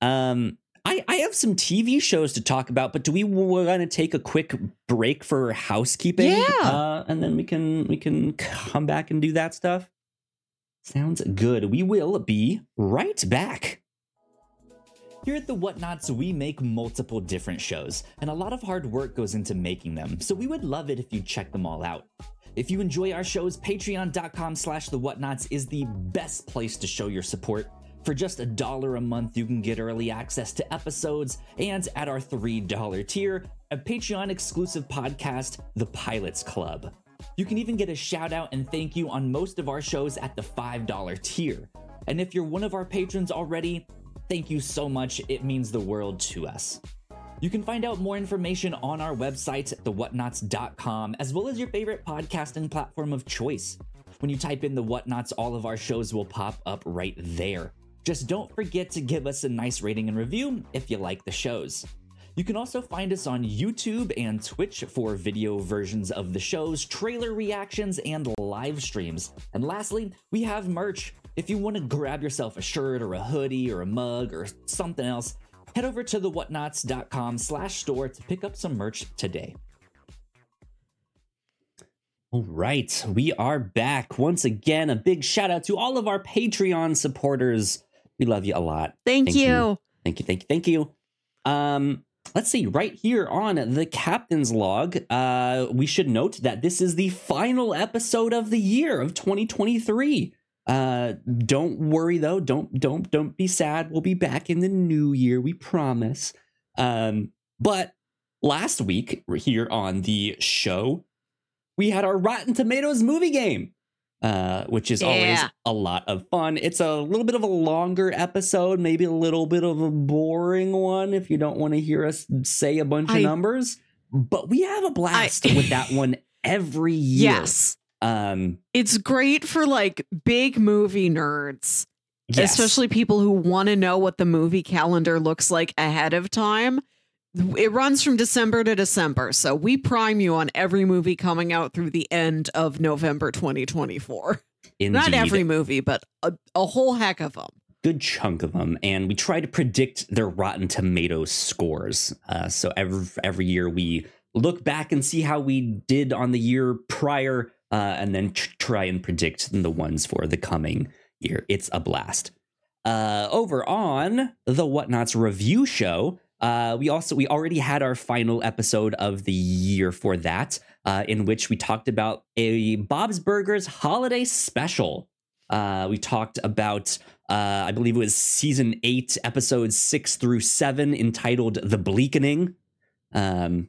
um I, I have some TV shows to talk about, but do we want to take a quick break for housekeeping? Yeah. uh, and then we can we can come back and do that stuff. Sounds good. We will be right back. Here at the Whatnots, we make multiple different shows, and a lot of hard work goes into making them, so we would love it if you check them all out. If you enjoy our shows, patreon.com slash the whatnots is the best place to show your support. For just a dollar a month, you can get early access to episodes, and at our $3 tier, a Patreon exclusive podcast, The Pilots Club. You can even get a shout out and thank you on most of our shows at the $5 tier. And if you're one of our patrons already, thank you so much. It means the world to us. You can find out more information on our website, thewhatnots.com, as well as your favorite podcasting platform of choice. When you type in the Whatnots, all of our shows will pop up right there. Just don't forget to give us a nice rating and review if you like the shows. You can also find us on YouTube and Twitch for video versions of the shows, trailer reactions, and live streams. And lastly, we have merch. If you want to grab yourself a shirt or a hoodie or a mug or something else, head over to thewhatnots.com slash store to pick up some merch today. All right, we are back once again. A big shout out to all of our Patreon supporters. We love you a lot. Thank, Thank you. you. Thank you, thank you, thank you. Um, let's see, right here on the captain's log, uh, we should note that this is the final episode of the year of 2023. Uh, don't worry though, don't don't don't be sad. We'll be back in the new year, we promise. Um, but last week here on the show, we had our Rotten Tomatoes movie game uh, which is always a lot of fun. It's a little bit of a longer episode, maybe a little bit of a boring one if you don't want to hear us say a bunch I- of numbers. But we have a blast with that one every year. Yes. Um, It's great for like big movie nerds, yes. especially people who want to know what the movie calendar looks like ahead of time. It runs from December to December. So we prime you on every movie coming out through the end of November 2024. Not every movie, but a, a whole heck of them. good chunk of them, and we try to predict their Rotten Tomatoes scores. Uh, so every every year we look back and see how we did on the year prior, uh, and then tr- try and predict the ones for the coming year. It's a blast. Uh, over on the Whatnots review show, uh, we also we already had our final episode of the year for that, uh, in which we talked about a Bob's Burgers holiday special. Uh, we talked about uh, I believe it was season eight, episodes six through seven, entitled "The Bleakening," um,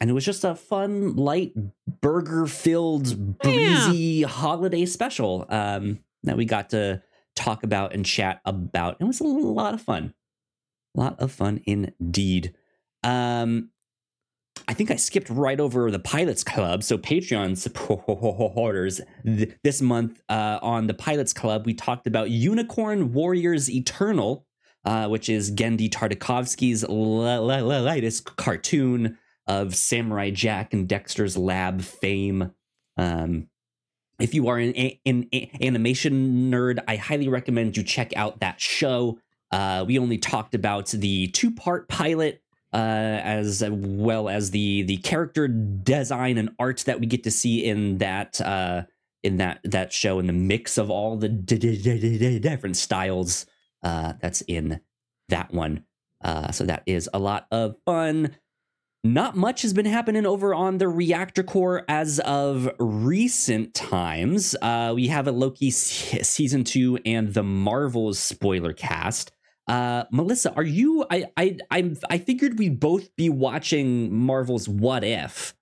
and it was just a fun, light, burger-filled, breezy holiday special. Um, that we got to talk about and chat about. It was a lot of fun. Lot of fun indeed. Um, I think I skipped right over the Pilots Club. So Patreon supporters th- this month uh, on the Pilots Club, we talked about Unicorn Warriors Eternal, uh, which is Genndy Tartakovsky's l- l- latest cartoon of Samurai Jack and Dexter's Lab fame. Um, if you are an, an, an, animation nerd, I highly recommend you check out that show. Uh, we only talked about the two part pilot uh, as well as the the character design and art that we get to see in that uh, in that that show and the mix of all the d- d- d- different styles uh, that's in that one. Uh, so that is a lot of fun. Not much has been happening over on the Reactor Core as of recent times. Uh, we have a Loki season two and the Marvels spoiler cast. Uh, Melissa, are you? I I I I figured we'd both be watching Marvel's What If.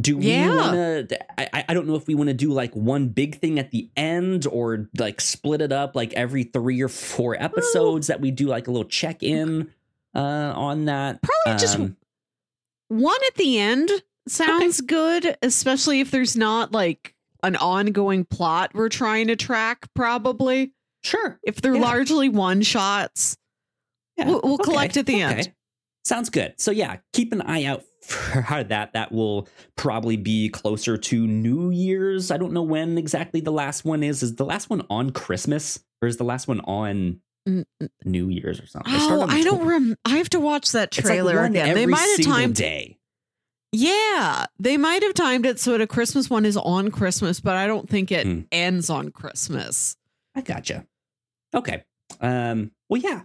Do we Yeah. want to? I I don't know if we want to do like one big thing at the end or like split it up like every three or four episodes that we do like a little check in uh, on that. Probably just Um, one at the end sounds good, especially if there's not like an ongoing plot we're trying to track, probably. Sure. If they're Yeah. largely one shots, Yeah. We'll- we'll okay, collect at the end. okay. Sounds good. So yeah, keep an eye out for that. That will probably be closer to New Year's. I don't know when exactly the last one is. Is the last one on Christmas or is the last one on Mm, New Year's or something? Oh, I don't rem- I have to watch that like trailer one again. They might have timed day. Yeah, they might have timed it so the Christmas one is on Christmas, but I don't think it Hmm. ends on Christmas. I gotcha. Okay. Um, well, yeah,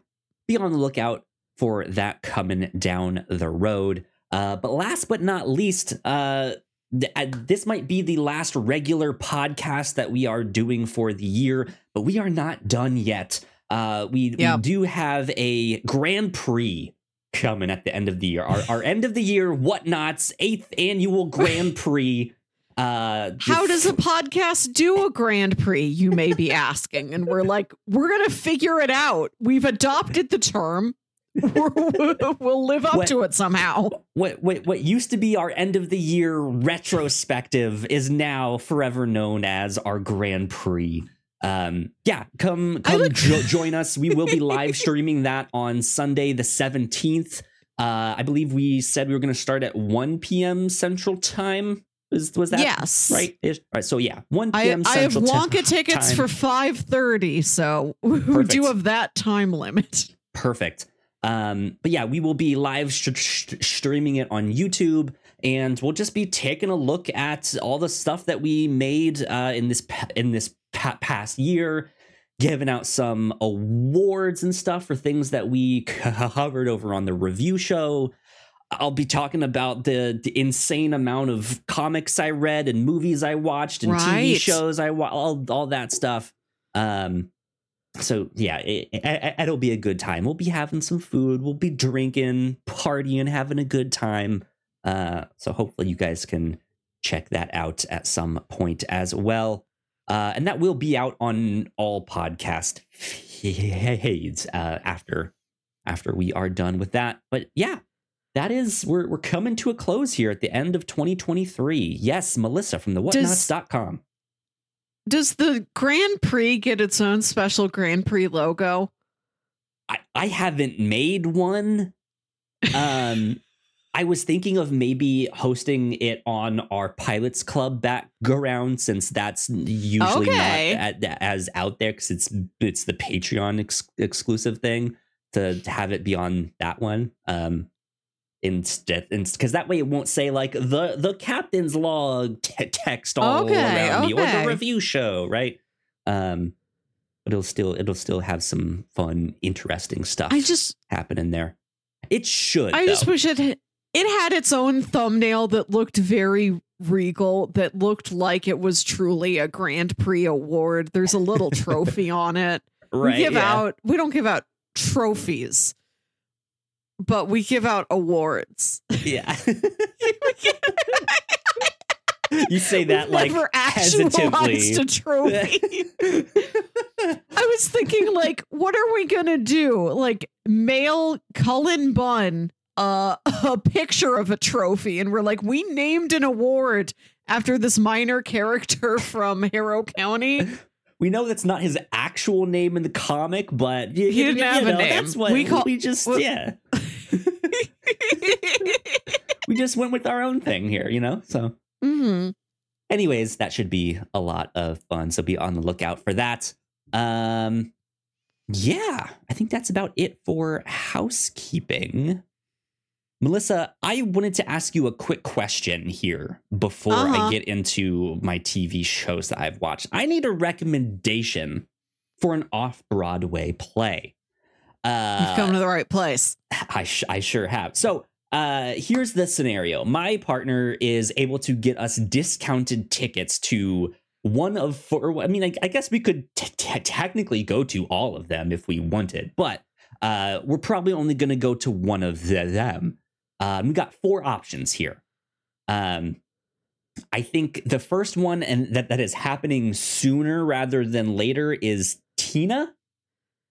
be on the lookout for that coming down the road. Uh, but last but not least, uh, th- uh, this might be the last regular podcast that we are doing for the year, but we are not done yet. Uh, we, Yeah. we do have a Grand Prix coming at the end of the year. Our, our end of the year whatnots, eighth annual Grand Prix. Uh, How does a podcast do a Grand Prix, you may be asking? And we're like, we're going to figure it out. We've adopted the term. We'll live up What- to it somehow. what what what used to be our end of the year retrospective is now forever known as our Grand Prix. Um, yeah, come come jo- join us. We will be live streaming that on Sunday the seventeenth. Uh, I believe we said we were going to start at one p.m. Central Time. Was was that yes. right? All right. So yeah, one I, p.m. I have Central Ti- Wonka tickets time. for 5.30, so we do have that time limit. Perfect. Um, but yeah, we will be live sh- sh- streaming it on YouTube, and we'll just be taking a look at all the stuff that we made uh, in this pa- in this pa- past year, giving out some awards and stuff for things that we covered over on the review show. I'll be talking about the, the insane amount of comics I read and movies I watched and TV shows I wa- all all that stuff. Um, so yeah, it, it, it'll be a good time. We'll be having some food. We'll be drinking, partying, having a good time. Uh, so hopefully you guys can check that out at some point as well. Uh, and that will be out on all podcast feeds uh, after after we are done with that. But yeah, that is we're we're coming to a close here at the end of 2023. Yes, Melissa from the Does- whatnots.com. Does the Grand Prix get its own special Grand Prix logo? I, I haven't made one. Um, I was thinking of maybe hosting it on our Pilots Club background since that's usually Okay. not at, as out there because it's it's the Patreon ex- exclusive thing to, to have it be on that one. Um, instead, because that way it won't say like the the captain's log te- text all Okay, around me or the okay. review show, right? Um, but it'll still it'll still have some fun, interesting stuff I just happen in there. It should. I just wish it it had its own thumbnail that looked very regal that looked like it was truly a Grand Prix award. There's a little trophy on it. right. we give yeah. out we don't give out trophies. But we give out awards. Yeah. you say that like Never hesitantly. a trophy. I was thinking, like, what are we gonna do? Like, mail Cullen Bunn uh, a picture of a trophy, and we're like, we named an award after this minor character from Harrow County. we know that's not his actual name in the comic, but you, He didn't you have a know, name. That's what We call. we, just well- yeah. we just went with our own thing here, you know. So, hmm anyways, that should be a lot of fun. So be on the lookout for that. Um, yeah, I think that's about it for housekeeping. Melissa, I wanted to ask you a quick question here before Uh-huh. I get into my TV shows that I've watched. I need a recommendation for an off Broadway play. You've come to the right place. I, sh- I sure have. So uh, here's the scenario my partner is able to get us discounted tickets to one of four. I mean, I, I guess we could t- t- technically go to all of them if we wanted, but uh, we're probably only going to go to one of the- them. Um, we got four options here. Um, I think the first one, and that, that is happening sooner rather than later, is Tina.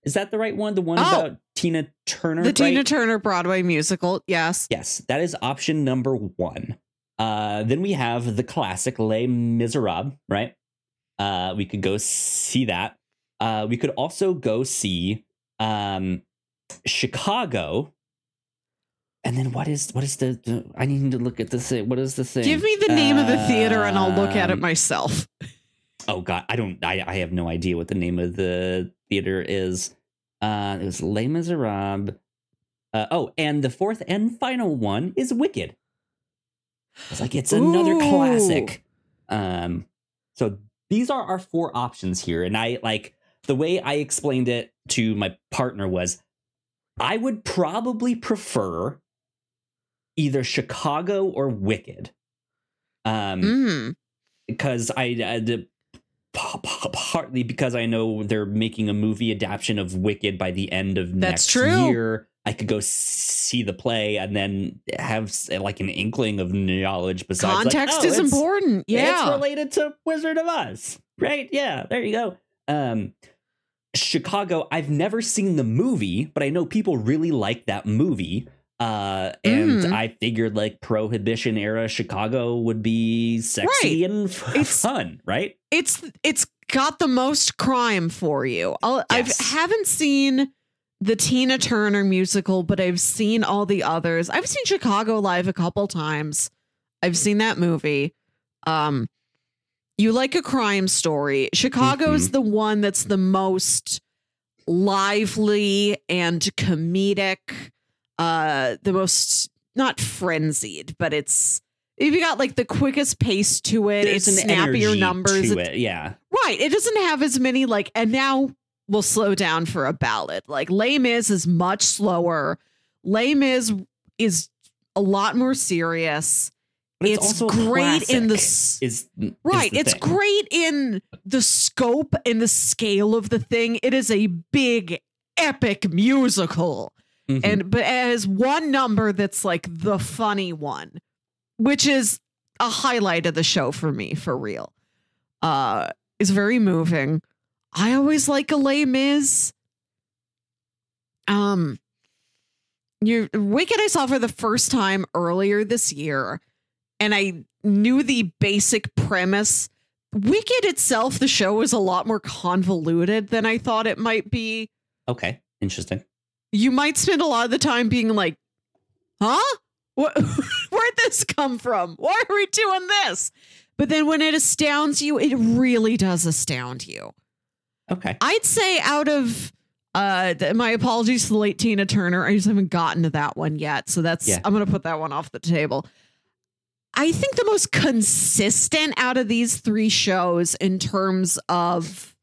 Is that the right one? The one Oh. about Tina Turner? The Tina? Turner Broadway musical. Yes. Yes, that is option number one. Uh, then we have the classic Les Miserables, right? Uh, we could go see that. Uh, we could also go see um, Chicago. And then what is what is the, the- I need to look at the thing. What is the thing? Give me the name of the theater and I'll look at it Um, myself. Oh God, I don't. I, I have no idea what the name of the theater is. Uh, it was Les Miserables. Uh, oh, and the fourth and final one is Wicked. It's like it's another Ooh. classic. Um, so these are our four options here, and I like the way I explained it to my partner was, I would probably prefer either Chicago or Wicked. Um, Mm. because I uh, the, partly because I know they're making a movie adaptation of Wicked by the end of That's next true. year. I could go see the play and then have like an inkling of knowledge besides like, Context oh, is important. Yeah, It's related to Wizard of Oz, right? Yeah, there you go. Um, Chicago. I've never seen the movie, but I know people really like that movie. Uh, and Mhm. I figured like Prohibition era Chicago would be sexy and f- It's- fun, right? it's it's got the most crime for you. I'll, Yes. I haven't seen the Tina Turner musical, but I've seen all the others. I've seen Chicago live a couple times. I've seen that movie. Um, you like a crime story. Chicago's Mhm. the one that's the most lively and comedic. Uh, the most not frenzied, but it's. If you got like the quickest pace to it, There's it's an snappier numbers. It-. Yeah, Right. It doesn't have as many like and now we'll slow down for a ballad. Like Les Mis is much slower. Les Mis is a lot more serious. but It's also great in the is is Right. the It's thing. great in the scope and the scale of the thing. It is a big epic musical. Mhm. And but as one number that's like the funny one, which is a highlight of the show for me, for real. Uh is very moving. I always like a Les Mis. Um you Wicked I saw for the first time earlier this year, and I knew the basic premise. Wicked itself, the show is a lot more convoluted than I thought it might be okay, interesting. You might spend a lot of the time being like, huh? What, where'd this come from? Why are we doing this? But then when it astounds you, it really does astound you. Okay, I'd say out of uh th- my apologies to the late Tina Turner. I just haven't gotten to that one yet. So that's Yeah. I'm gonna put that one off the table. I think the most consistent out of these three shows in terms of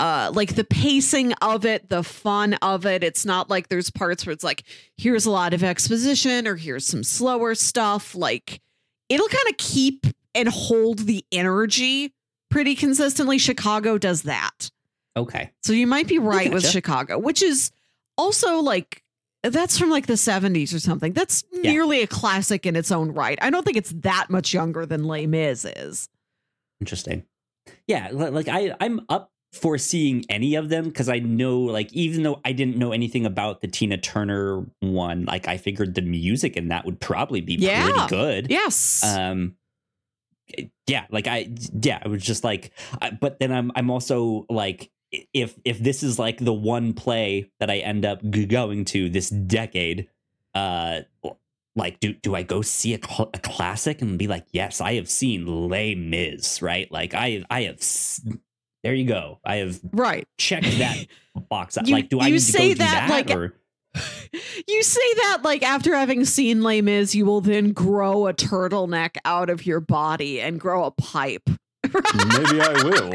uh like the pacing of it, the fun of it. It's not like there's parts where it's like, here's a lot of exposition or here's some slower stuff. Like it'll kind of keep and hold the energy pretty consistently. Chicago does that. okay. So you might be right with. Chicago, which is also like that's from like the 70s or something. That's Yeah. nearly a classic in its own right. I don't think it's that much younger than Les Mis is. Interesting. Yeah, like I I'm up for seeing any of them because I know like even though I didn't know anything about the Tina Turner one, like I figured the music in that would probably be Yeah. pretty good. Yes. Um yeah, like I yeah, I was just like I, but then I'm I'm also like if if this is like the one play that I end up g- going to this decade uh like do do I go see a, cl- a classic and be like yes I have seen Les Mis right like I I have s- there you go I have right. checked that box You- like do I you need to say go do that, that, like, or You say that like after having seen Les Mis, you will then grow a turtleneck out of your body and grow a pipe. maybe I will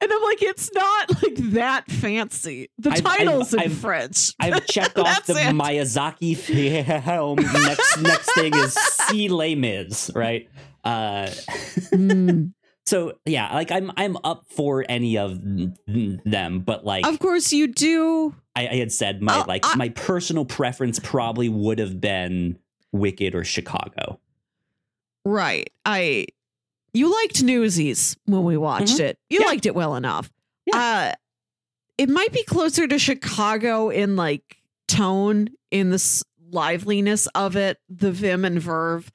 and I'm like, it's not like that fancy. The I've- title's I've- in I've- French. I've checked off the That's it. Miyazaki film. Next next thing is see Les Mis, right? Uh, Mm. So yeah, like I'm I'm up for any of them, but like Of course, you do. I, I had said, my Oh, like I- my personal preference probably would have been Wicked or Chicago. Right. I. You liked Newsies when we watched it. You Mm-hmm. Yeah. liked it well enough. yeah. Uh, it might be closer to Chicago in like tone, in the s- liveliness of it, the vim and verve.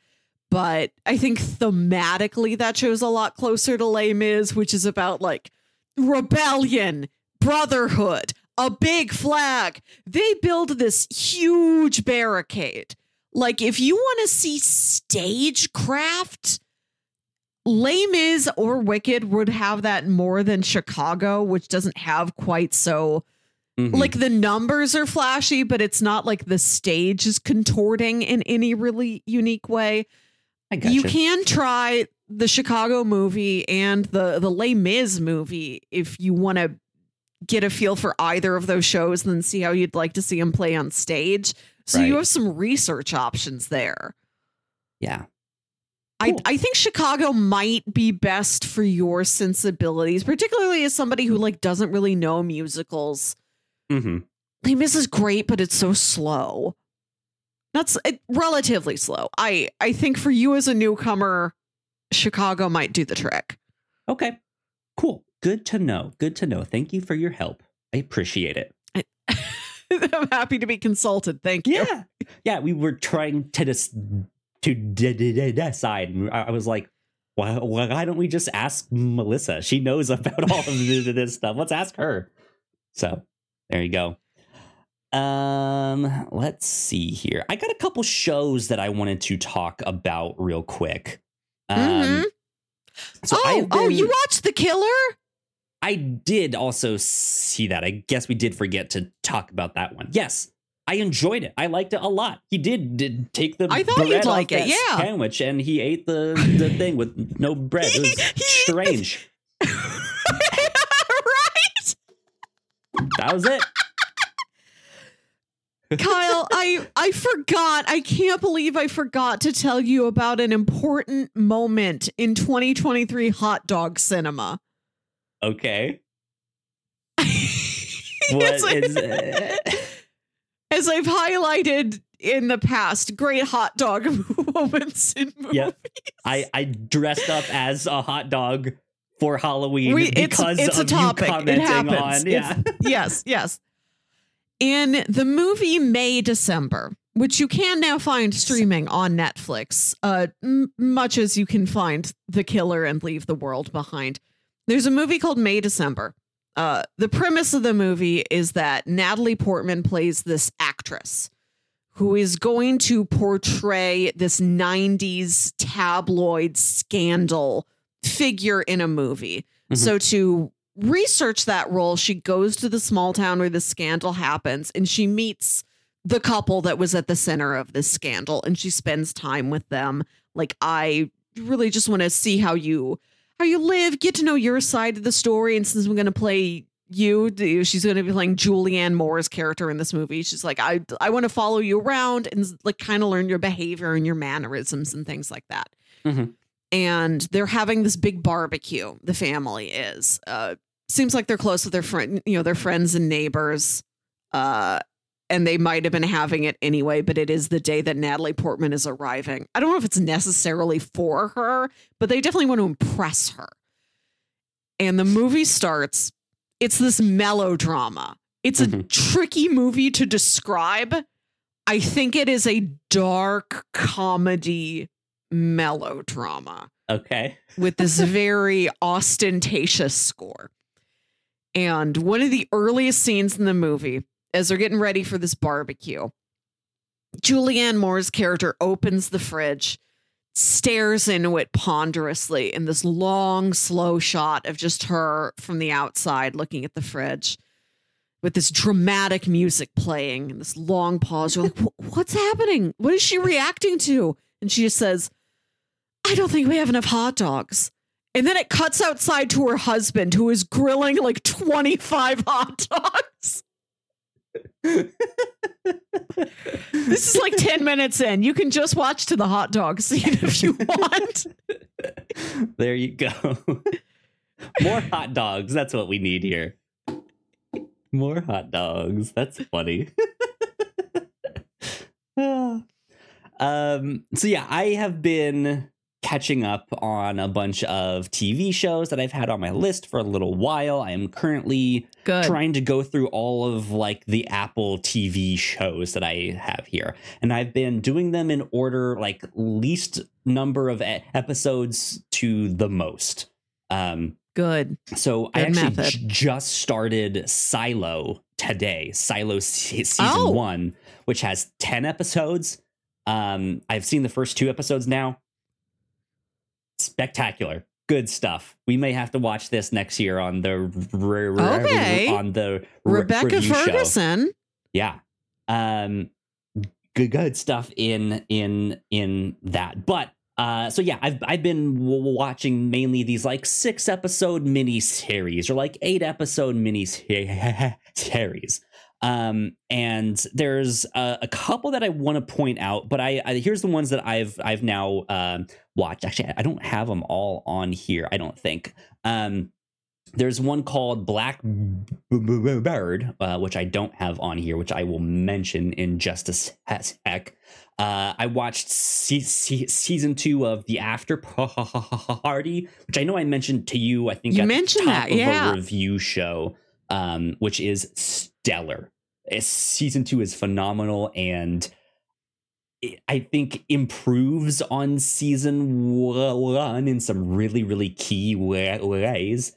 But I think thematically that shows a lot closer to Les Mis, which is about like rebellion, brotherhood, a big flag. They build this huge barricade. Like, if you want to see stagecraft, Les Mis or Wicked would have that more than Chicago, which doesn't have quite so Mhm. like the numbers are flashy, but it's not like the stage is contorting in any really unique way. I. You can try the Chicago movie and the the Les Mis movie if you want to get a feel for either of those shows, and then see how you'd like to see them play on stage. So you have some research options there. yeah. I, Cool. I think Chicago might be best for your sensibilities, particularly as somebody who like doesn't really know musicals. hmm Les Mis is great, but it's so slow. That's it, relatively slow. I I think for you as a newcomer, Chicago might do the trick. Okay. Cool. Good to know. Good to know. Thank you for your help. I appreciate it. I'm happy to be consulted. Thank you. Yeah, yeah. We were trying to dis- to d- d- d- decide. and I I was like, why, why don't we just ask Melissa? She knows about all of this stuff. Let's ask her. So there you go. Um, let's see here. I got a couple shows that I wanted to talk about real quick. Um, Mhm. so oh, I've oh, you watched The Killer? I did also see that. I guess we did forget to talk about that one. Yes, I enjoyed it. I liked it a lot. He did, did take the I thought you'd like it, yeah. sandwich and he ate the the thing with no bread. It was strange. right? That was it. Kyle, I I forgot. I can't believe I forgot to tell you about an important moment in 2023 hot dog cinema. Okay. As What I- is it? As I've highlighted in the past, great hot dog moments in movies. Yep. I I dressed up as a hot dog for Halloween We- it's- because it's a of topic. you It commenting happens. on yeah. yes, yes. In the movie May December, which you can now find streaming on Netflix, uh, m- much as you can find The Killer and Leave the World Behind. There's a movie called May December. Uh, the premise of the movie is that Natalie Portman plays this actress who is going to portray this 90s tabloid scandal figure in a movie. Mhm. So to research that role, she goes to the small town where the scandal happens and she meets the couple that was at the center of this scandal and she spends time with them. Like I really just want to see how you how you live, get to know your side of the story and since we're going to play you, she's going to be playing Julianne Moore's character in this movie. She's like I I want to follow you around and like kind of learn your behavior and your mannerisms and things like that Mhm. and they're having this big barbecue. The family is. Uh, seems like they're close with their friend, you know, their friends and neighbors. Uh, and they might have been having it anyway, but it is the day that Natalie Portman is arriving. I don't know if it's necessarily for her, but they definitely want to impress her. And the movie starts. It's this melodrama. It's a Mhm. tricky movie to describe. I think it is a dark comedy melodrama Okay. with this very ostentatious score. And one of the earliest scenes in the movie, as they're getting ready for this barbecue, Julianne Moore's character opens the fridge, stares into it ponderously in this long, slow shot of just her from the outside looking at the fridge with this dramatic music playing and this long pause. You're like, what's happening? What is she reacting to? And she just says, I don't think we have enough hot dogs. And then it cuts outside to her husband who is grilling like 25 hot dogs. This is like 10 minutes in. You can just watch to the hot dog scene if you want. there you go. More hot dogs. That's what we need here. More hot dogs. That's funny. um so yeah, I have been catching up on a bunch of TV shows that I've had on my list for a little while. I am currently Good. trying to go through all of like the Apple TV shows that I have here. And I've been doing them in order like least number of e- episodes to the most. Um Good. so I actually j- just started Silo today. Silo se- season Oh. 1 which has 10 episodes. Um I've seen the first 2 episodes now. Spectacular. Good stuff. We may have to watch this next year on the r- r- Okay. on the Rebecca review show. Ferguson. Yeah. Um good good stuff in in in that. But uh so yeah, I've I've been w- watching mainly these like 6 episode mini series or like 8 episode mini series. Um and there's a, a couple that I want to point out, but I, I here's the ones that I've I've now um watched. Actually, I don't have them all on here, I don't think. Um there's one called Black Bird, uh, which I don't have on here, which I will mention in just a sec. Uh, I watched se- se- season two of The After Party, which I know I mentioned to you. I think You mentioned that, yeah. a review show, um, which is stellar. Season two is phenomenal and. I think improves on season one in some really really key ways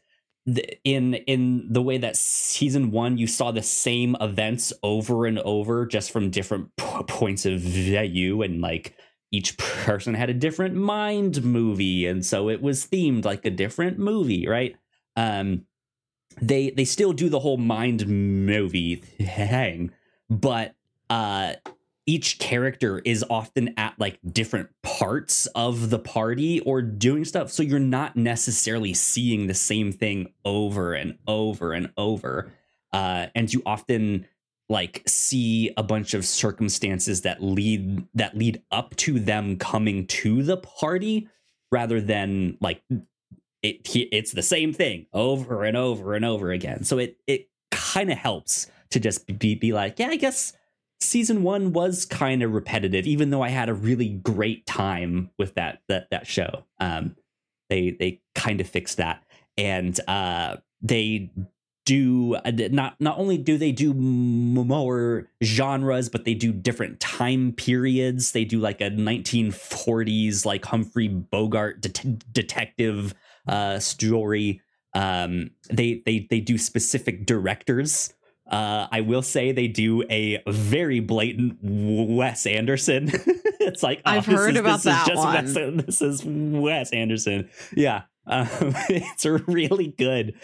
in in the way that season one you saw the same events over and over just from different p- points of view and like each person had a different mind movie and so it was themed like a different movie right um they they still do the whole mind movie thing but uh each character is often at like different parts of the party or doing stuff so you're not necessarily seeing the same thing over and over and over uh and you often like see a bunch of circumstances that lead that lead up to them coming to the party rather than like it it's the same thing over and over and over again so it it kind of helps to just be be like yeah i guess season one was kind of repetitive, even though I had a really great time with that that that show. Um, they they kind of fixed that, and uh, they do uh, not not only do they do more genres, but they do different time periods. They do like a 1940s like Humphrey Bogart det- detective uh, story. Um, they they they do specific directors. Uh, I will say they do a very blatant Wes Anderson. it's like oh, I've heard is- about this is that just one. Wes, this is Wes Anderson. Yeah, um, it's really good.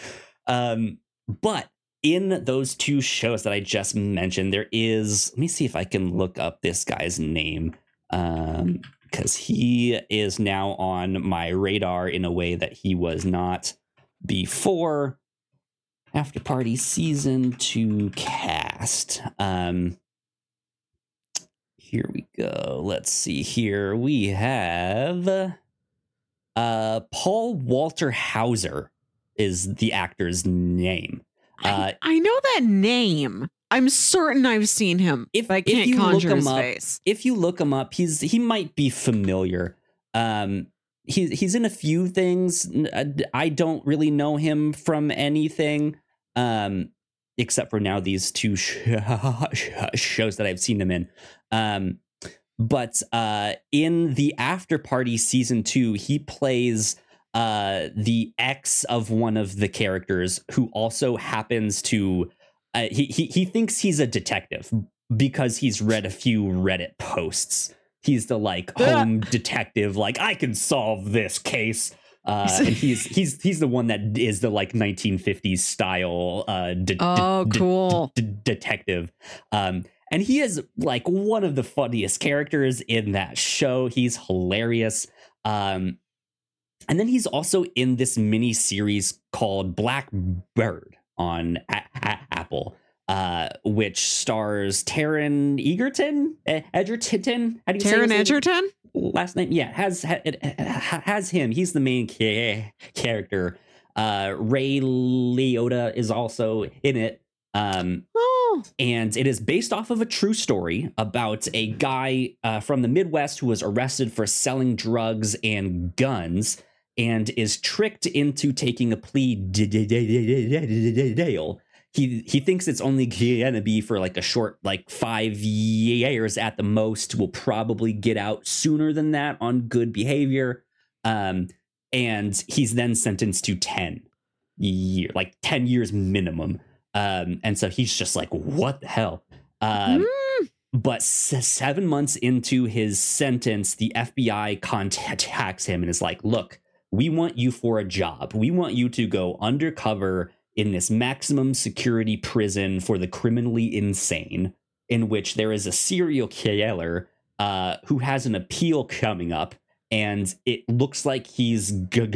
Um, but in those two shows that I just mentioned, there is. Let me see if I can look up this guy's name. Um, because he is now on my radar in a way that he was not before. After party season two cast um here we go. Let's see here. We have uh paul walter hauser is the actor's name. Uh I, I know that name. I'm certain I've seen him. If- If I can't you look conjure him his up- face. if you look him up, he's he might be familiar. Um, he he's in a few things. Uh, I don't really know him from anything, um, except for now these two sh- shows that I've seen him in. Um, but uh, in the After Party season two, he plays uh the ex of one of the characters who also happens to uh, he, he he thinks he's a detective because he's read a few Reddit posts. He's the like home detective, like I can solve this case. Uh, and he's he's he's the one that is the like 1950s style uh, de- de- Oh, de- cool. de- detective. Um, and he is like one of the funniest characters in that show. He's hilarious. Um, and then he's also in this mini series called Blackbird on A- A- Apple, uh, which stars Taron Egerton, E- Edgerton. How do you his? Edgerton? last name yeah has ha- it ha- has him he's the main ca- character uh ray liotta is also in it um Oh, and it is based off of a true story about a guy uh, from the midwest who was arrested for selling drugs and guns and is tricked into taking a plea deal he he thinks it's only gonna be for like a short like five years at the most will probably get out sooner than that on good behavior um and he's then sentenced to 10 year like 10 years minimum um and so he's just like what the hell um but s- seven months into his sentence the fbi contacts him and is like look we want you for a job we want you to go undercover in this maximum security prison for the criminally insane, in which there is a serial killer uh, who has an appeal coming up, and it looks like he's gonna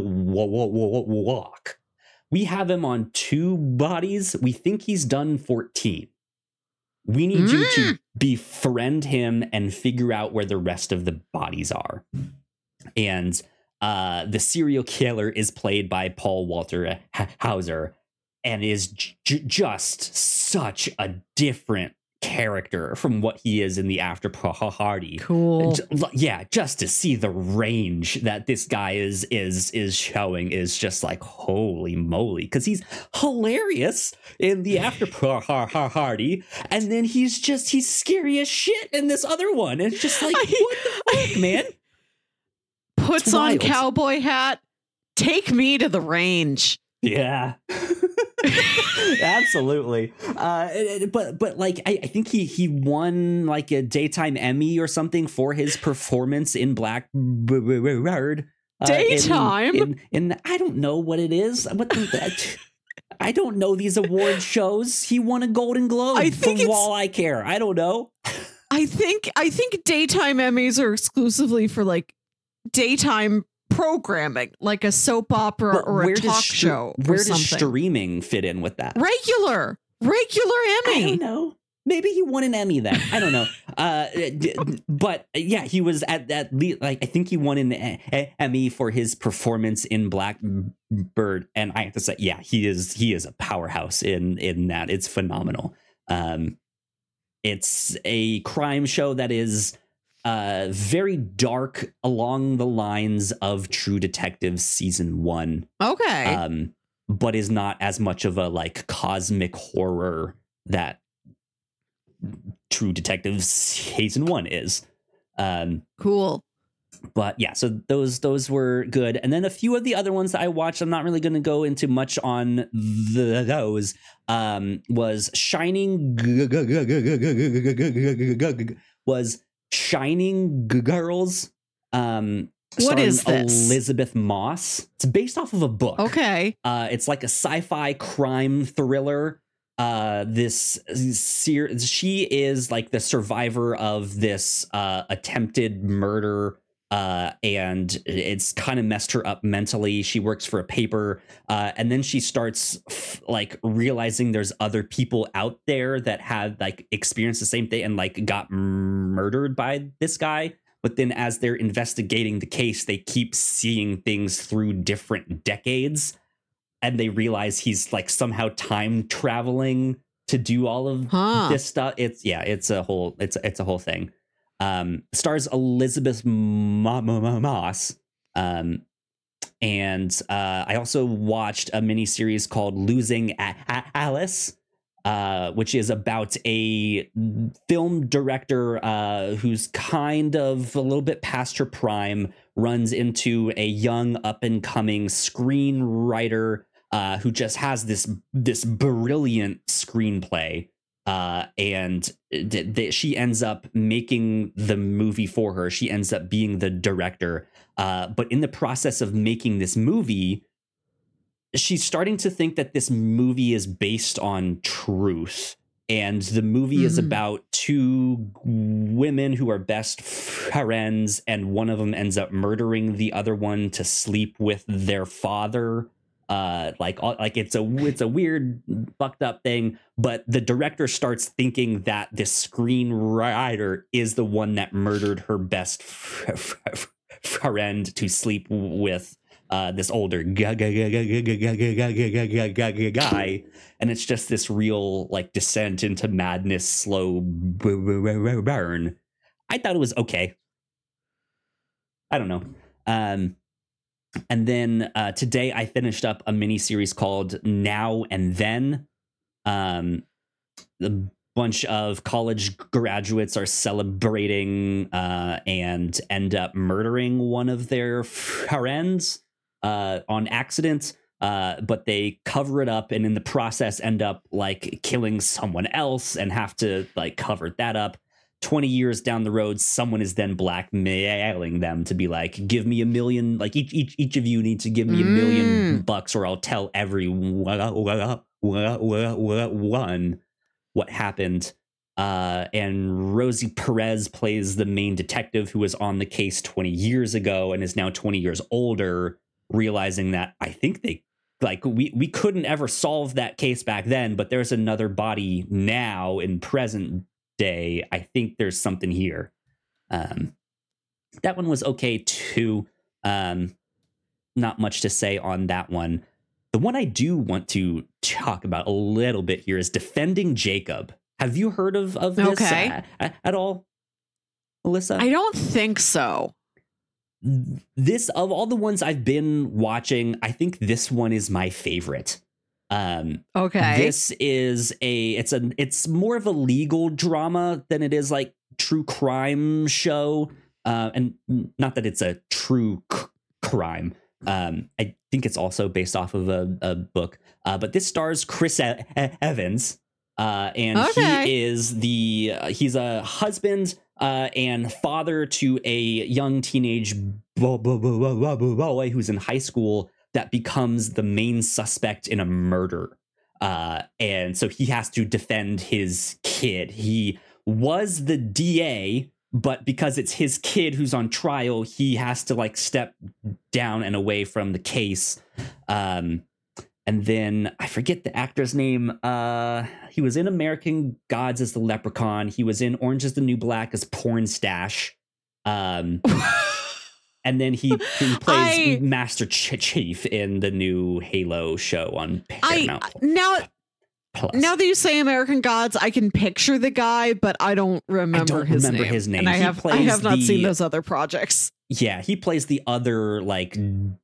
wa- wa- wa- walk. We have him on two bodies. We think he's done 14. We need you to befriend him and figure out where the rest of the bodies are. And uh, the serial killer is played by Paul Walter H- Hauser and is j- just such a different character from what he is in the After Party. cool. Yeah, just to see the range that this guy is is is showing is just like holy moly because he's hilarious in the After Party, and then he's just he's scary as shit in this other one. And it's just like I- what the fuck, man? Puts on cowboy hat. Take me to the range. Yeah. Absolutely. Uh, it- it- but but like I, I think he he won like a daytime Emmy or something for his performance in Blackbird. uh, Daytime? in, in, I don't know what it is. What the, I don't know these award shows. He won a Golden Globe I think it's- all I care. I don't know. I think I think daytime Emmys are exclusively for like daytime programming, like a soap opera But or a talk str- show Where does streaming fit in with that? regular, regular I Emmy. don't know. Maybe he won an Emmy then. I don't know. Uh, d- but yeah, he was at that. Le- like I think he won an E- Emmy for his performance in Blackbird, and I have to say, yeah, he is he is a powerhouse in in that. It's phenomenal. Um, it's a crime show that is uh very dark along the lines of True Detective season one Okay. um, but is not as much of a like cosmic horror that True Detective season one is. Um, cool. but yeah, so those those were good, and then a few of the other ones that I watched. I'm not really going to go into much on the, those. Um, was Shining was Shining Girls. Um, What is this? Elisabeth Moss. It's based off of a book. Okay. Uh, it's like a sci-fi crime thriller. Uh, this she is like the survivor of this uh, attempted murder. Uh, and it's kind of messed her up mentally. She works for a paper, uh, and then she starts f- like realizing there's other people out there that have like experienced the same thing and like got murdered by this guy. But then, as they're investigating the case, they keep seeing things through different decades and they realize he's like somehow time traveling to do all of Huh. this stuff. It's yeah, it's a whole it's it's a whole thing. Um, stars Elisabeth Moss. Um, and uh, I also watched a mini series called Losing A- A- Alice, uh, which is about a film director uh, who's kind of a little bit past her prime, runs into a young up and coming screenwriter uh, who just has this this brilliant screenplay. Uh, and th- th- she ends up making the movie for her. She ends up being the director. Uh, but in the process of making this movie, she's starting to think that this movie is based on truth. And the movie is Mhm. about two women who are best friends, and one of them ends up murdering the other one to sleep with their father. Uh, like, like it's a it's a weird, fucked up thing. But the director starts thinking that this screenwriter is the one that murdered her best friend to sleep with uh, this older guy, and it's just this real like descent into madness, slow burn. I thought it was okay. I don't know. Um, and then uh, today I finished up a mini series called Now and Then. Um, a bunch of college graduates are celebrating uh, and end up murdering one of their friends uh, on accident. Uh, but they cover it up and in the process end up like killing someone else and have to like cover that up. 20 years down the road, someone is then blackmailing them to be like, give me a million, like each each each of you need to give me a million Mm. bucks or I'll tell everyone what happened. Uh, and Rosie Perez plays the main detective who was on the case 20 years ago and is now 20 years older, realizing that I think they like we we couldn't ever solve that case back then, but there's another body now in present day. I think there's something here. Um, that one was okay too. Um, not much to say on that one. The one I do want to talk about a little bit here is defending Jacob. Have you heard of of this Okay. uh, at all, Alyssa? I don't think so. this of all the ones I've been watching, I think this one is my favorite. Um, Okay. this is a it's a it's more of a legal drama than it is like true crime show. Uh, and not that it's a true c- crime. Um, I think it's also based off of a, a book. Uh, but this stars Chris e- E- Evans, uh, and Okay. he is the uh, he's a husband uh, and father to a young teenage bo- bo- bo- bo- bo- bo- boy who's in high school that becomes the main suspect in a murder. Uh, and so he has to defend his kid. He was the DA, but because it's his kid who's on trial, he has to like step down and away from the case. Um, and then I forget the actor's name. Uh, he was in American Gods as the Leprechaun. He was in Orange is the New Black as Pornstache. Um, and then he, he plays I- Master Ch- Chief in the new Halo show on Paramount I now Plus. now that you say American Gods, I can picture the guy, but I don't remember don't his remember name. his name. And I have I have not the- seen those other projects. yeah, he plays the other like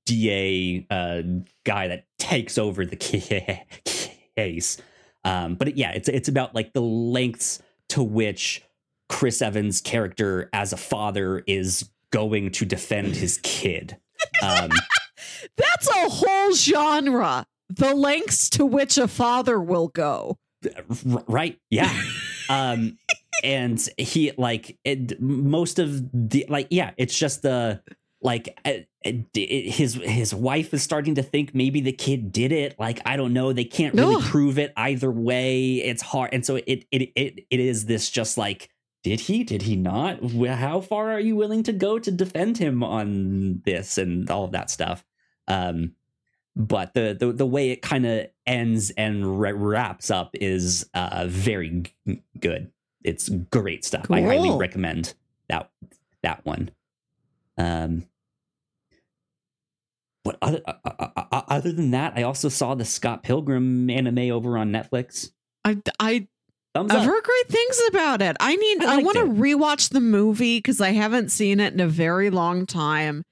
DA uh, guy that takes over the case. Um, but yeah, it's it's about like the lengths to which Chris Evans' character as a father is going to defend his kid. Um, That's a whole genre. The lengths to which a father will go. Right yeah um and he like it, most of the like yeah it's just the like uh, it, it- his his wife is starting to think maybe the kid did it like i don't know they can't really prove it either way it's hard and so it it it, it is this just like did he? Did he not? How far are you willing to go to defend him on this and all of that stuff? Um but the the, the way it kind of ends and ra- wraps up is uh very g- good. It's great stuff. I highly recommend that that one. Um but other, uh, uh, uh, other than that, I also saw the Scott Pilgrim anime over on Netflix. I I Thumbs I've up. heard great things about it. I need. I I, want to rewatch the movie because I haven't seen it in a very long time.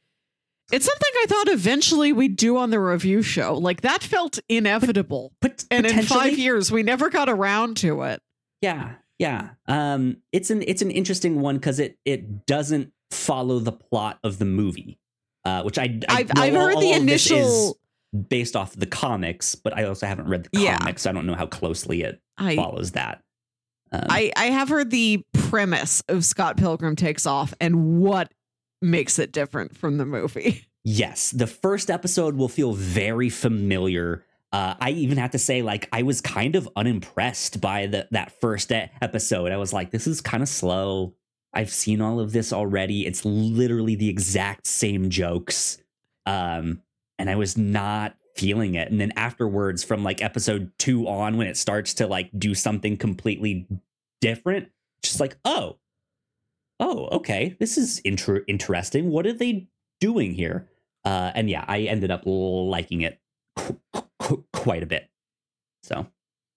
It's something I thought eventually we'd do on the review show. Like that felt inevitable, But and in five years we never got around to it. Yeah, yeah. Um, it's an it's an interesting one because it it doesn't follow the plot of the movie, uh, which I, I I've I've heard the of this is initial. based off the comics, but I also haven't read the Yeah. comics. So I don't know how closely it I follows that. Um, I I have heard the premise of Scott Pilgrim takes off and what makes it different from the movie. Yes, the first episode will feel very familiar. Uh, I even have to say, like, I was kind of unimpressed by the that first episode. I was like, this is kind of slow. I've seen all of this already. It's literally the exact same jokes, um, and I was not feeling it. And then afterwards, from like episode two on, when it starts to like do something completely different, just like, oh, oh, okay, this is inter- interesting. What are they doing here? Uh, and yeah, I ended up liking it qu- qu- quite a bit. So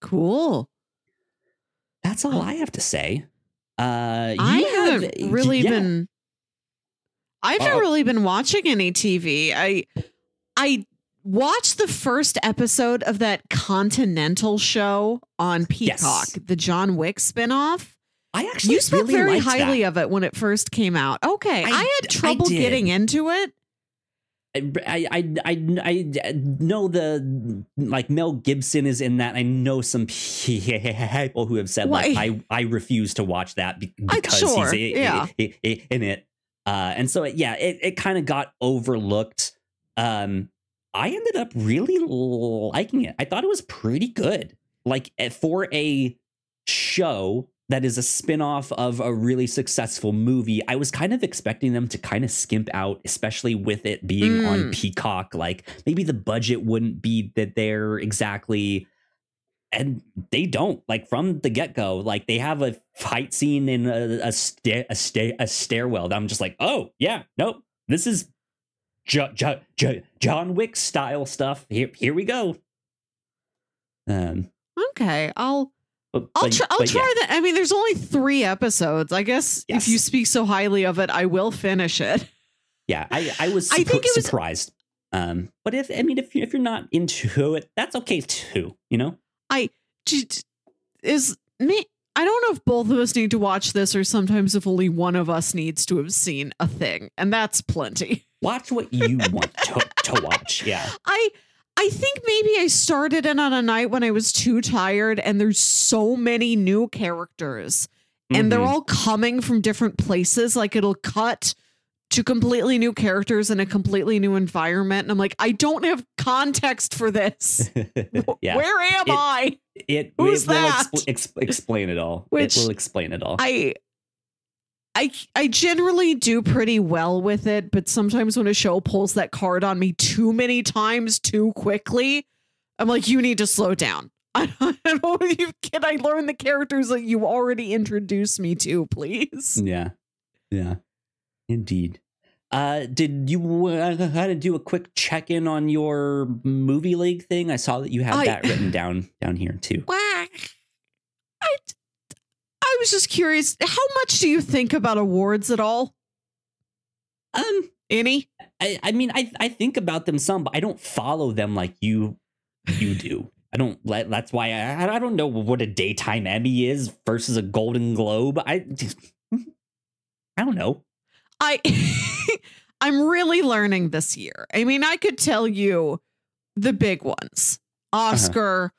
Cool. that's all I have to say. Uh, you I have- haven't really yeah. been. I've not Uh, really been watching any TV. I I watched the first episode of that Continental show on Peacock, Yes. the John Wick spinoff. I actually You spoke really very highly that. of it when it first came out. Okay, I, I had trouble did. getting into it. I, I, I, I, I know the like Mel Gibson is in that. I know some people who have said like I, I refuse to watch that because sure, he's yeah. i- i- in it. Uh, and so yeah, it, it kind of got overlooked. Um, I ended up really liking it. I thought it was pretty good. Like eh, for a show that is a spin-off of a really successful movie, I was kind of expecting them to kind of skimp out, especially with it being on Mm. Peacock. Like maybe the budget wouldn't be that they're exactly and they don't like from the get-go like they have a fight scene in a a, sta- a, sta- a stairwell that i'm just like oh yeah nope this is jo- jo- jo- john wick style stuff here here we go um Okay, I'll but, I'll try. I'll try yeah. that. I mean, there's only three episodes. I guess Yes. if you speak so highly of it, I will finish it. yeah i i was I think it was- surprised um but if i mean if, you, if you're not into it that's okay too you know J- Is me? I don't know if both of us need to watch this, or sometimes if only one of us needs to have seen a thing, and that's plenty. watch what you want to, to watch yeah I I think maybe I started in on a night when I was too tired, and there's so many new characters, and they're Mhm. all coming from different places. Like it'll cut to completely new characters in a completely new environment, and I'm like, I don't have context for this. yeah Where am It- I? It, Who's it will that? expl- ex- explain it all. Which- it will explain it all. I I I generally do pretty well with it, but sometimes when a show pulls that card on me too many times too quickly, I'm like, you need to slow down. I don't know if you can I learn the characters that you already introduced me to, please. yeah, yeah, indeed. Uh, did you uh, had to do a quick check in on your movie league thing? I saw that you had I- that written down down here too. I I was just curious, how much do you think about awards at all? Um, Any? I, I mean, I I think about them some, but I don't follow them like you you do. I don't. That's why I I don't know what a daytime Emmy is versus a Golden Globe. I I don't know. I I'm really learning this year. I mean, I could tell you the big ones. Uh-huh. Oscar,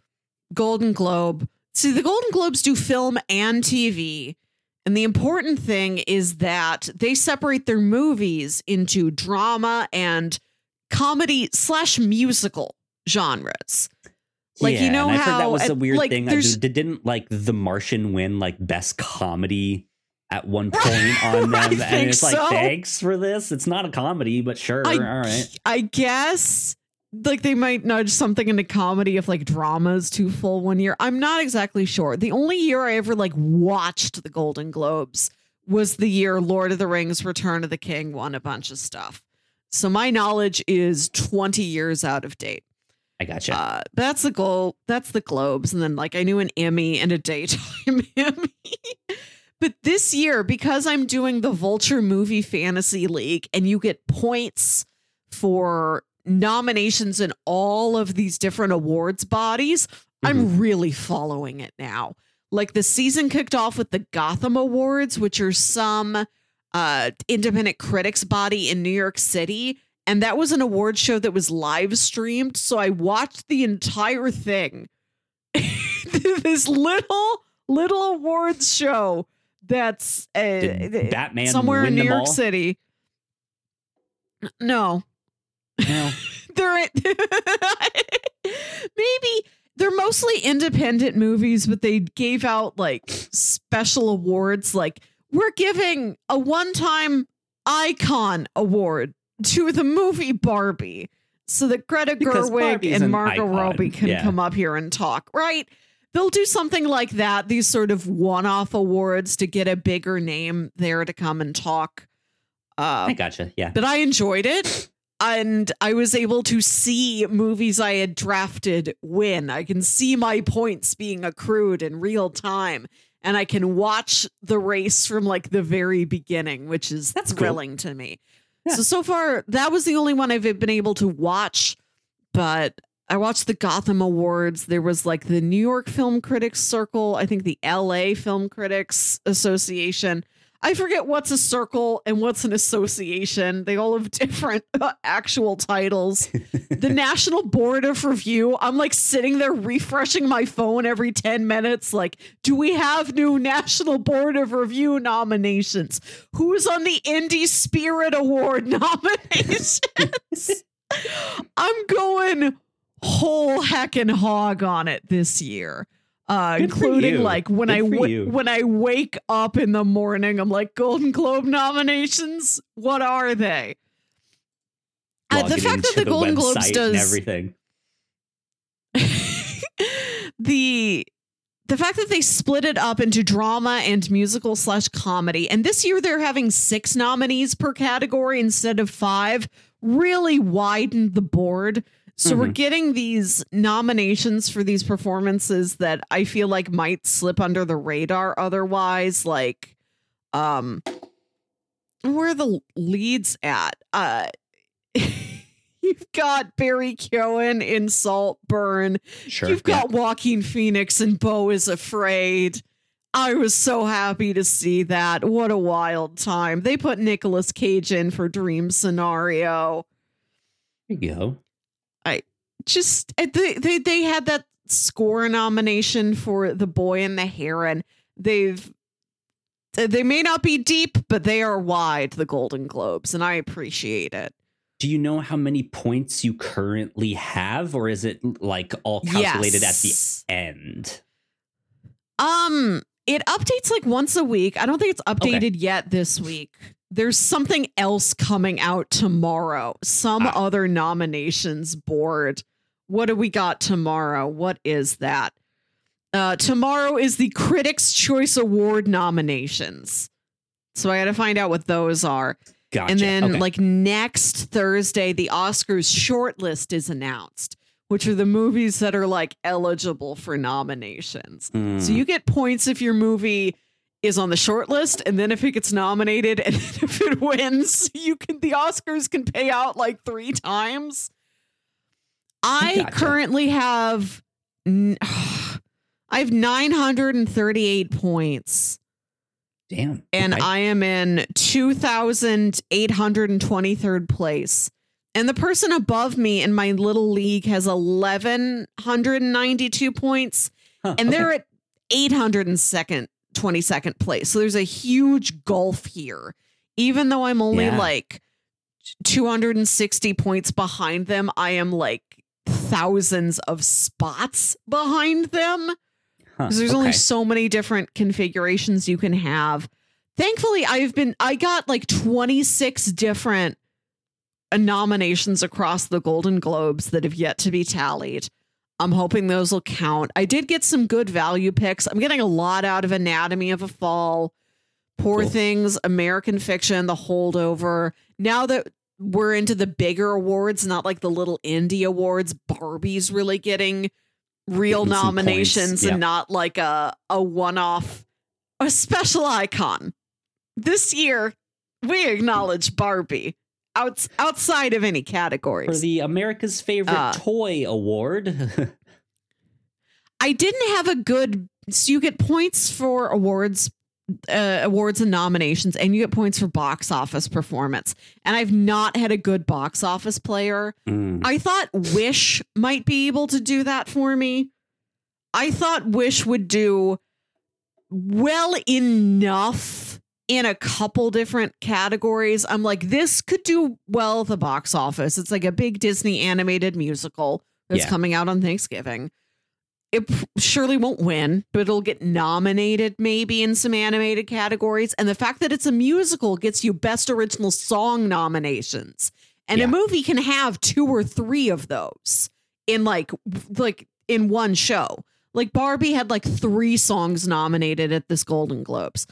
Golden Globe. See, the Golden Globes do film and TV. And the important thing is that they separate their movies into drama and comedy slash musical genres. Like, you know I've that was a weird like, thing. There's- didn't like The Martian win like best comedy at one point on them, and it's like so. thanks for this. It's not a comedy, but sure, I, all right. I guess like they might nudge something into comedy if like drama's too full one year. I'm not exactly sure. The only year I ever like watched the Golden Globes was the year Lord of the Rings Return of the King won a bunch of stuff. So my knowledge is 20 years out of date. I gotcha. Uh, that's the goal. That's the Globes. And then, like, I knew an Emmy and a daytime Emmy. But this year, because I'm doing the Vulture Movie Fantasy League and you get points for nominations in all of these different awards bodies, I'm really following it now. Like, the season kicked off with the Gotham Awards, which are some uh, independent critics body in New York City. And that was an award show that was live streamed. So i watched the entire thing. This little little awards show that's uh, Did Batman somewhere in new york all? city no No. they're maybe they're mostly independent movies but they gave out like special awards like we're giving a one-time icon award to the movie barbie so that greta Because gerwig Barbie's and margot robbie can yeah. come up here and talk right they'll do something like that these sort of one-off awards to get a bigger name there to come and talk uh, I gotcha. Yeah. but I enjoyed it. And I was able to see movies I had drafted win. I can see my points being accrued in real time. And I can watch the race from like the very beginning, which is That's cool. thrilling to me. Yeah. So, so far, that was the only one I've been able to watch. But I watched the Gotham Awards. There was like the New York Film Critics Circle, I think the LA Film Critics Association. I forget what's a circle and what's an association. They all have different uh, actual titles. the National Board of Review. I'm like sitting there refreshing my phone every 10 minutes. Like, do we have new National Board of Review nominations? Who's on the Indie Spirit Award nominations? I'm going whole heck and hog on it this year. Uh, including like when I Good wa- you. when I wake up in the morning, I'm like Golden Globe nominations. What are they? Uh, the fact that into the Golden Globes does everything. the the fact that they split it up into drama and musical slash comedy, and this year they're having six nominees per category instead of five, really widened the board. So we're Mhm. getting these nominations for these performances that I feel like might slip under the radar otherwise, like um where are the leads at? Uh You've got Barry Keoghan in Saltburn. Sure. You've yeah. got Joaquin Phoenix and Beau is Afraid. I was so happy to see that. What a wild time. They put Nicolas Cage in for Dream Scenario. There you go. Just uh, they they, they had that score nomination for The Boy and the Heron. They've they may not be deep, but they are wide, the Golden Globes, and I appreciate it. Do you know how many points you currently have, or is it like all calculated Yes. at the end? Um, it updates like once a week. I don't think it's updated yet this week. There's something else coming out tomorrow. Some Ah. other nominations board. What do we got tomorrow? What is that? Uh, tomorrow is the Critics' Choice Award nominations. So I got to find out what those are. Gotcha. And then, Okay. like next Thursday, the Oscars shortlist is announced, which are the movies that are like eligible for nominations. So Hmm. you get points if your movie is on the short list, and then if it gets nominated, and if it wins, you can the Oscars can pay out like three times. I Gotcha. currently have I have 938 points Damn. and okay. I am in 2,823rd place. And the person above me in my little league has 1,192 points, Huh, and okay. they're at 802nd, 22nd place. So there's a huge gulf here. Even though I'm only Yeah. like 260 points behind them, I am like thousands of spots behind them. Huh, there's only so many different configurations you can have. Thankfully, I've been I got like 26 different nominations across the Golden Globes that have yet to be tallied. I'm hoping those will count. I did get some good value picks. I'm getting a lot out of Anatomy of a Fall, Poor Cool. Things, American Fiction, The Holdover. Now that we're into the bigger awards, not like the little indie awards. Barbie's really getting real Getting nominations yeah. and not like a a one off, a special icon. This year, we acknowledge Barbie outs, outside of any categories For the America's Favorite Uh, Toy Award. I didn't have a good. So you get points for awards, uh, awards and nominations, and you get points for box office performance. And I've not had a good box office player. Mm, I thought Wish might be able to do that for me. I thought Wish would do well enough in a couple different categories. I'm like, this could do well at the box office. It's like a big Disney animated musical that's Yeah. coming out on Thanksgiving. It surely won't win, but it'll get nominated maybe in some animated categories. And the fact that it's a musical gets you Best Original Song nominations. And Yeah. a movie can have two or three of those in like like in one show. Like Barbie had like three songs nominated at this Golden Globes.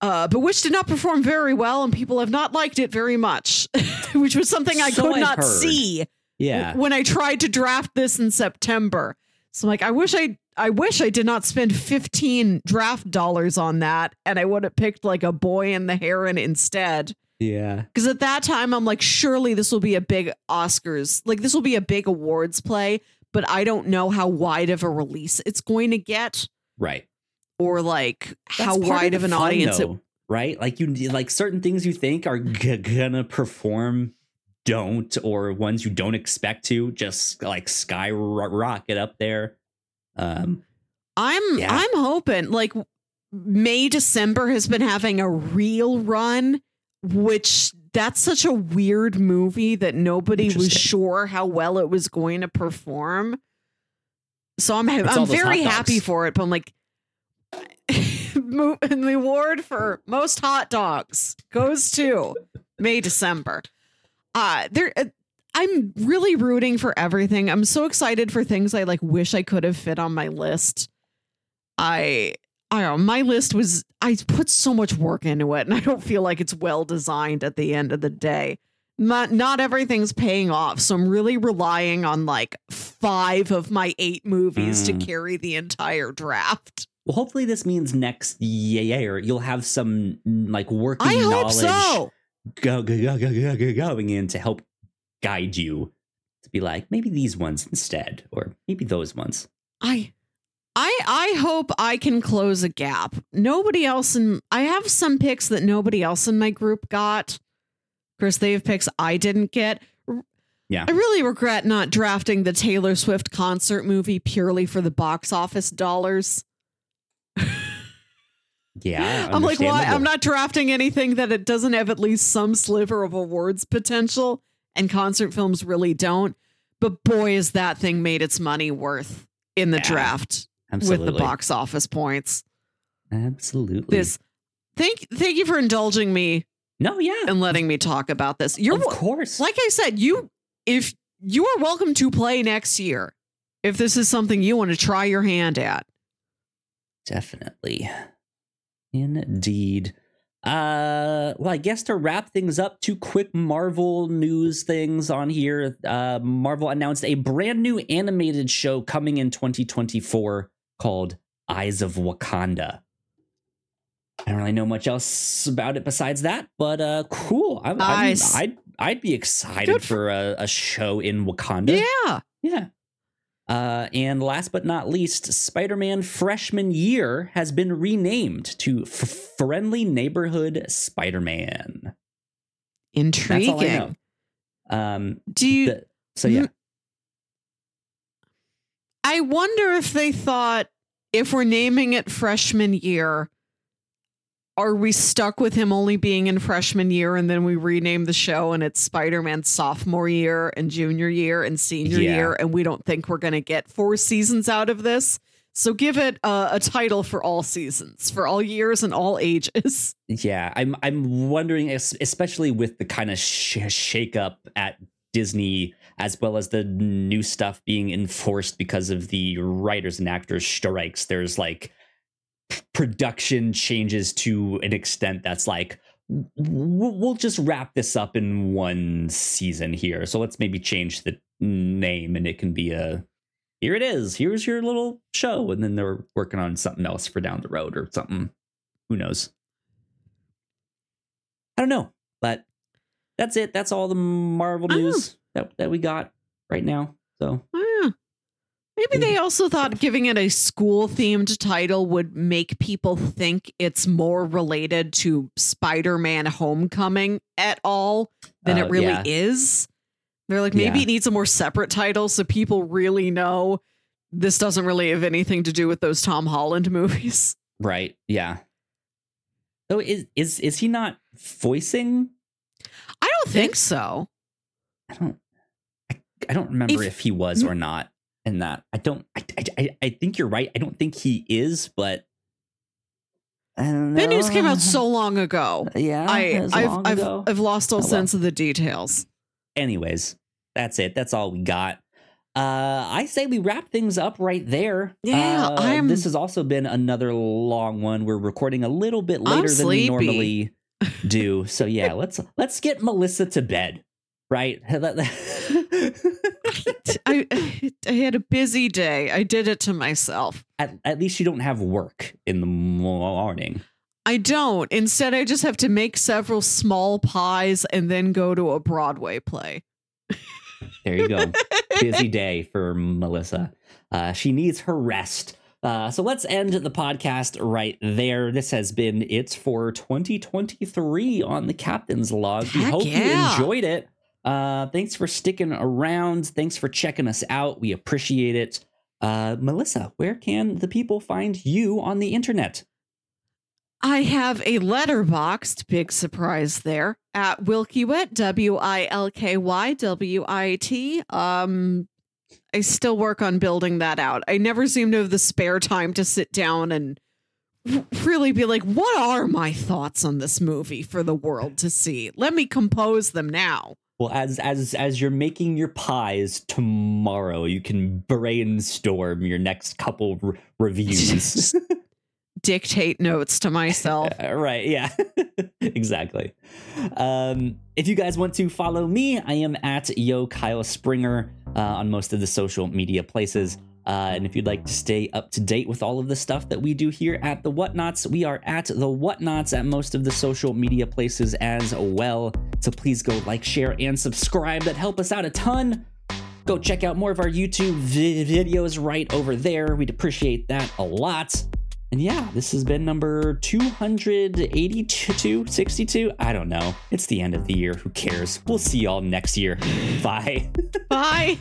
Uh, but which did not perform very well, and people have not liked it very much, which was something I So could I've not heard. see yeah. when I tried to draft this in September. So I'm like, I wish I I wish I did not spend 15 draft dollars on that and I would have picked like a boy and the heron instead. Yeah. Because at that time I'm like, surely this will be a big Oscars, like this will be a big awards play, but I don't know how wide of a release it's going to get Right. or like how That's part wide of the an fun, audience it right? Like you like certain things you think are g- gonna perform don't or ones you don't expect to just like skyrocket up there. Um I'm Yeah. I'm hoping like May December has been having a real run, which that's such a weird movie that nobody was sure how well it was going to perform. So I'm It's I'm very happy for it, but I'm like and the award for most hot dogs goes to May December. Uh there uh, I'm really rooting for everything. I'm so excited for things I like wish I could have fit on my list. I I don't know, my list was I put so much work into it and I don't feel like it's well designed at the end of the day. Not not everything's paying off. So I'm really relying on like five of my eight movies to Mm. carry the entire draft. well hopefully this means next year you'll have some mm, like working I hope knowledge so. Go, go, go, go, go, go, going in to help guide you to be like maybe these ones instead or maybe those ones. I I I hope I can close a gap. Nobody else in I have some picks that nobody else in my group got. Course, they have picks I didn't get. Yeah. I really regret not drafting the Taylor Swift concert movie purely for the box office dollars. Yeah. I'm like, why? I'm not drafting anything that it doesn't have at least some sliver of awards potential, and concert films really don't. But boy, is that thing made its money worth in the Yeah, draft Absolutely. with the box office points. Absolutely. This, thank, thank you for indulging me No, yeah. and letting me talk about this. You're of course. like I said, you if you are welcome to play next year if this is something you want to try your hand at. Definitely. Indeed. Uh well, I guess to wrap things up, two quick Marvel news things on here. Uh Marvel announced a brand new animated show coming in 2024 called Eyes of Wakanda. I don't really know much else about it besides that, but uh cool. I'm, I'm, I'd I'd be excited Good for- for a, a show in Wakanda. Yeah. Yeah. Uh, and last but not least, Spider Man Freshman Year has been renamed to F- Friendly Neighborhood Spider Man. That's Intriguing. all I know. Um, Do you the- so, yeah. I wonder if they thought if we're naming it freshman year, are we stuck with him only being in freshman year and then we rename the show and it's Spider Man sophomore year and junior year and senior Yeah. year and we don't think we're going to get four seasons out of this? So give it a, a title for all seasons, for all years and all ages. Yeah, I'm I'm wondering, especially with the kind of sh- shake up at Disney, as well as the new stuff being enforced because of the writers and actors strikes. There's like production changes to an extent that's like we'll, just wrap this up in one season here. So let's maybe change the name and it can be a here it is. Here's your little show. And then they're working on something else for down the road or something. Who knows? I don't know. But that's it. That's all the Marvel news that, that we got right now. So Yeah. Maybe they also thought giving it a school themed title would make people think it's more related to Spider Man Homecoming at all than Uh, it really yeah. is. They're like, maybe Yeah. it needs a more separate title so people really know this doesn't really have anything to do with those Tom Holland movies. right. Yeah. So is is is he not voicing? I don't think so. I don't I, I don't remember If- if, he was or not in that. I don't I, I I think you're right. I don't think he is, but I don't That news came out so long ago. yeah. I, I've, I've, ago. I've lost all Oh, well. sense of the details. anyways, that's it. That's all we got. Uh, I say we wrap things up right there. Yeah, Uh, I'm- This has also been another long one. We're recording a little bit later than we normally do. So yeah, let's let's get Melissa to bed. Right? I, I had a busy day. I did it to myself. at, at least you don't have work in the morning. I don't. Instead, I just have to make several small pies and then go to a Broadway play. There you go. Busy day for Melissa. Uh, she needs her rest. Uh, so let's end the podcast right there. This has been It's for 2023 on the Captain's Log. we hope yeah. you enjoyed it. Uh, thanks for sticking around. Thanks for checking us out. We appreciate it. Uh, Melissa, where can the people find you on the internet? I have a Letterboxd, big surprise there, at Wilkywit, W I L K Y W I T. Um, I still work on building that out. I never seem to have the spare time to sit down and really be like, what are my thoughts on this movie for the world to see? Let me compose them now. Well, as as as you're making your pies tomorrow, you can brainstorm your next couple re- reviews. Dictate notes to myself. Uh, right yeah exactly um if you guys want to follow me i am at yo kyle springer uh, on most of the social media places uh, and if you'd like to stay up to date with all of the stuff that we do here at the whatnots we are at the whatnots at most of the social media places as well so please go like share and subscribe that help us out a ton go check out more of our youtube vi- videos right over there we'd appreciate that a lot and yeah, this has been number 282, 62. I don't know. It's the end of the year. Who cares? We'll see y'all next year. Bye. Bye.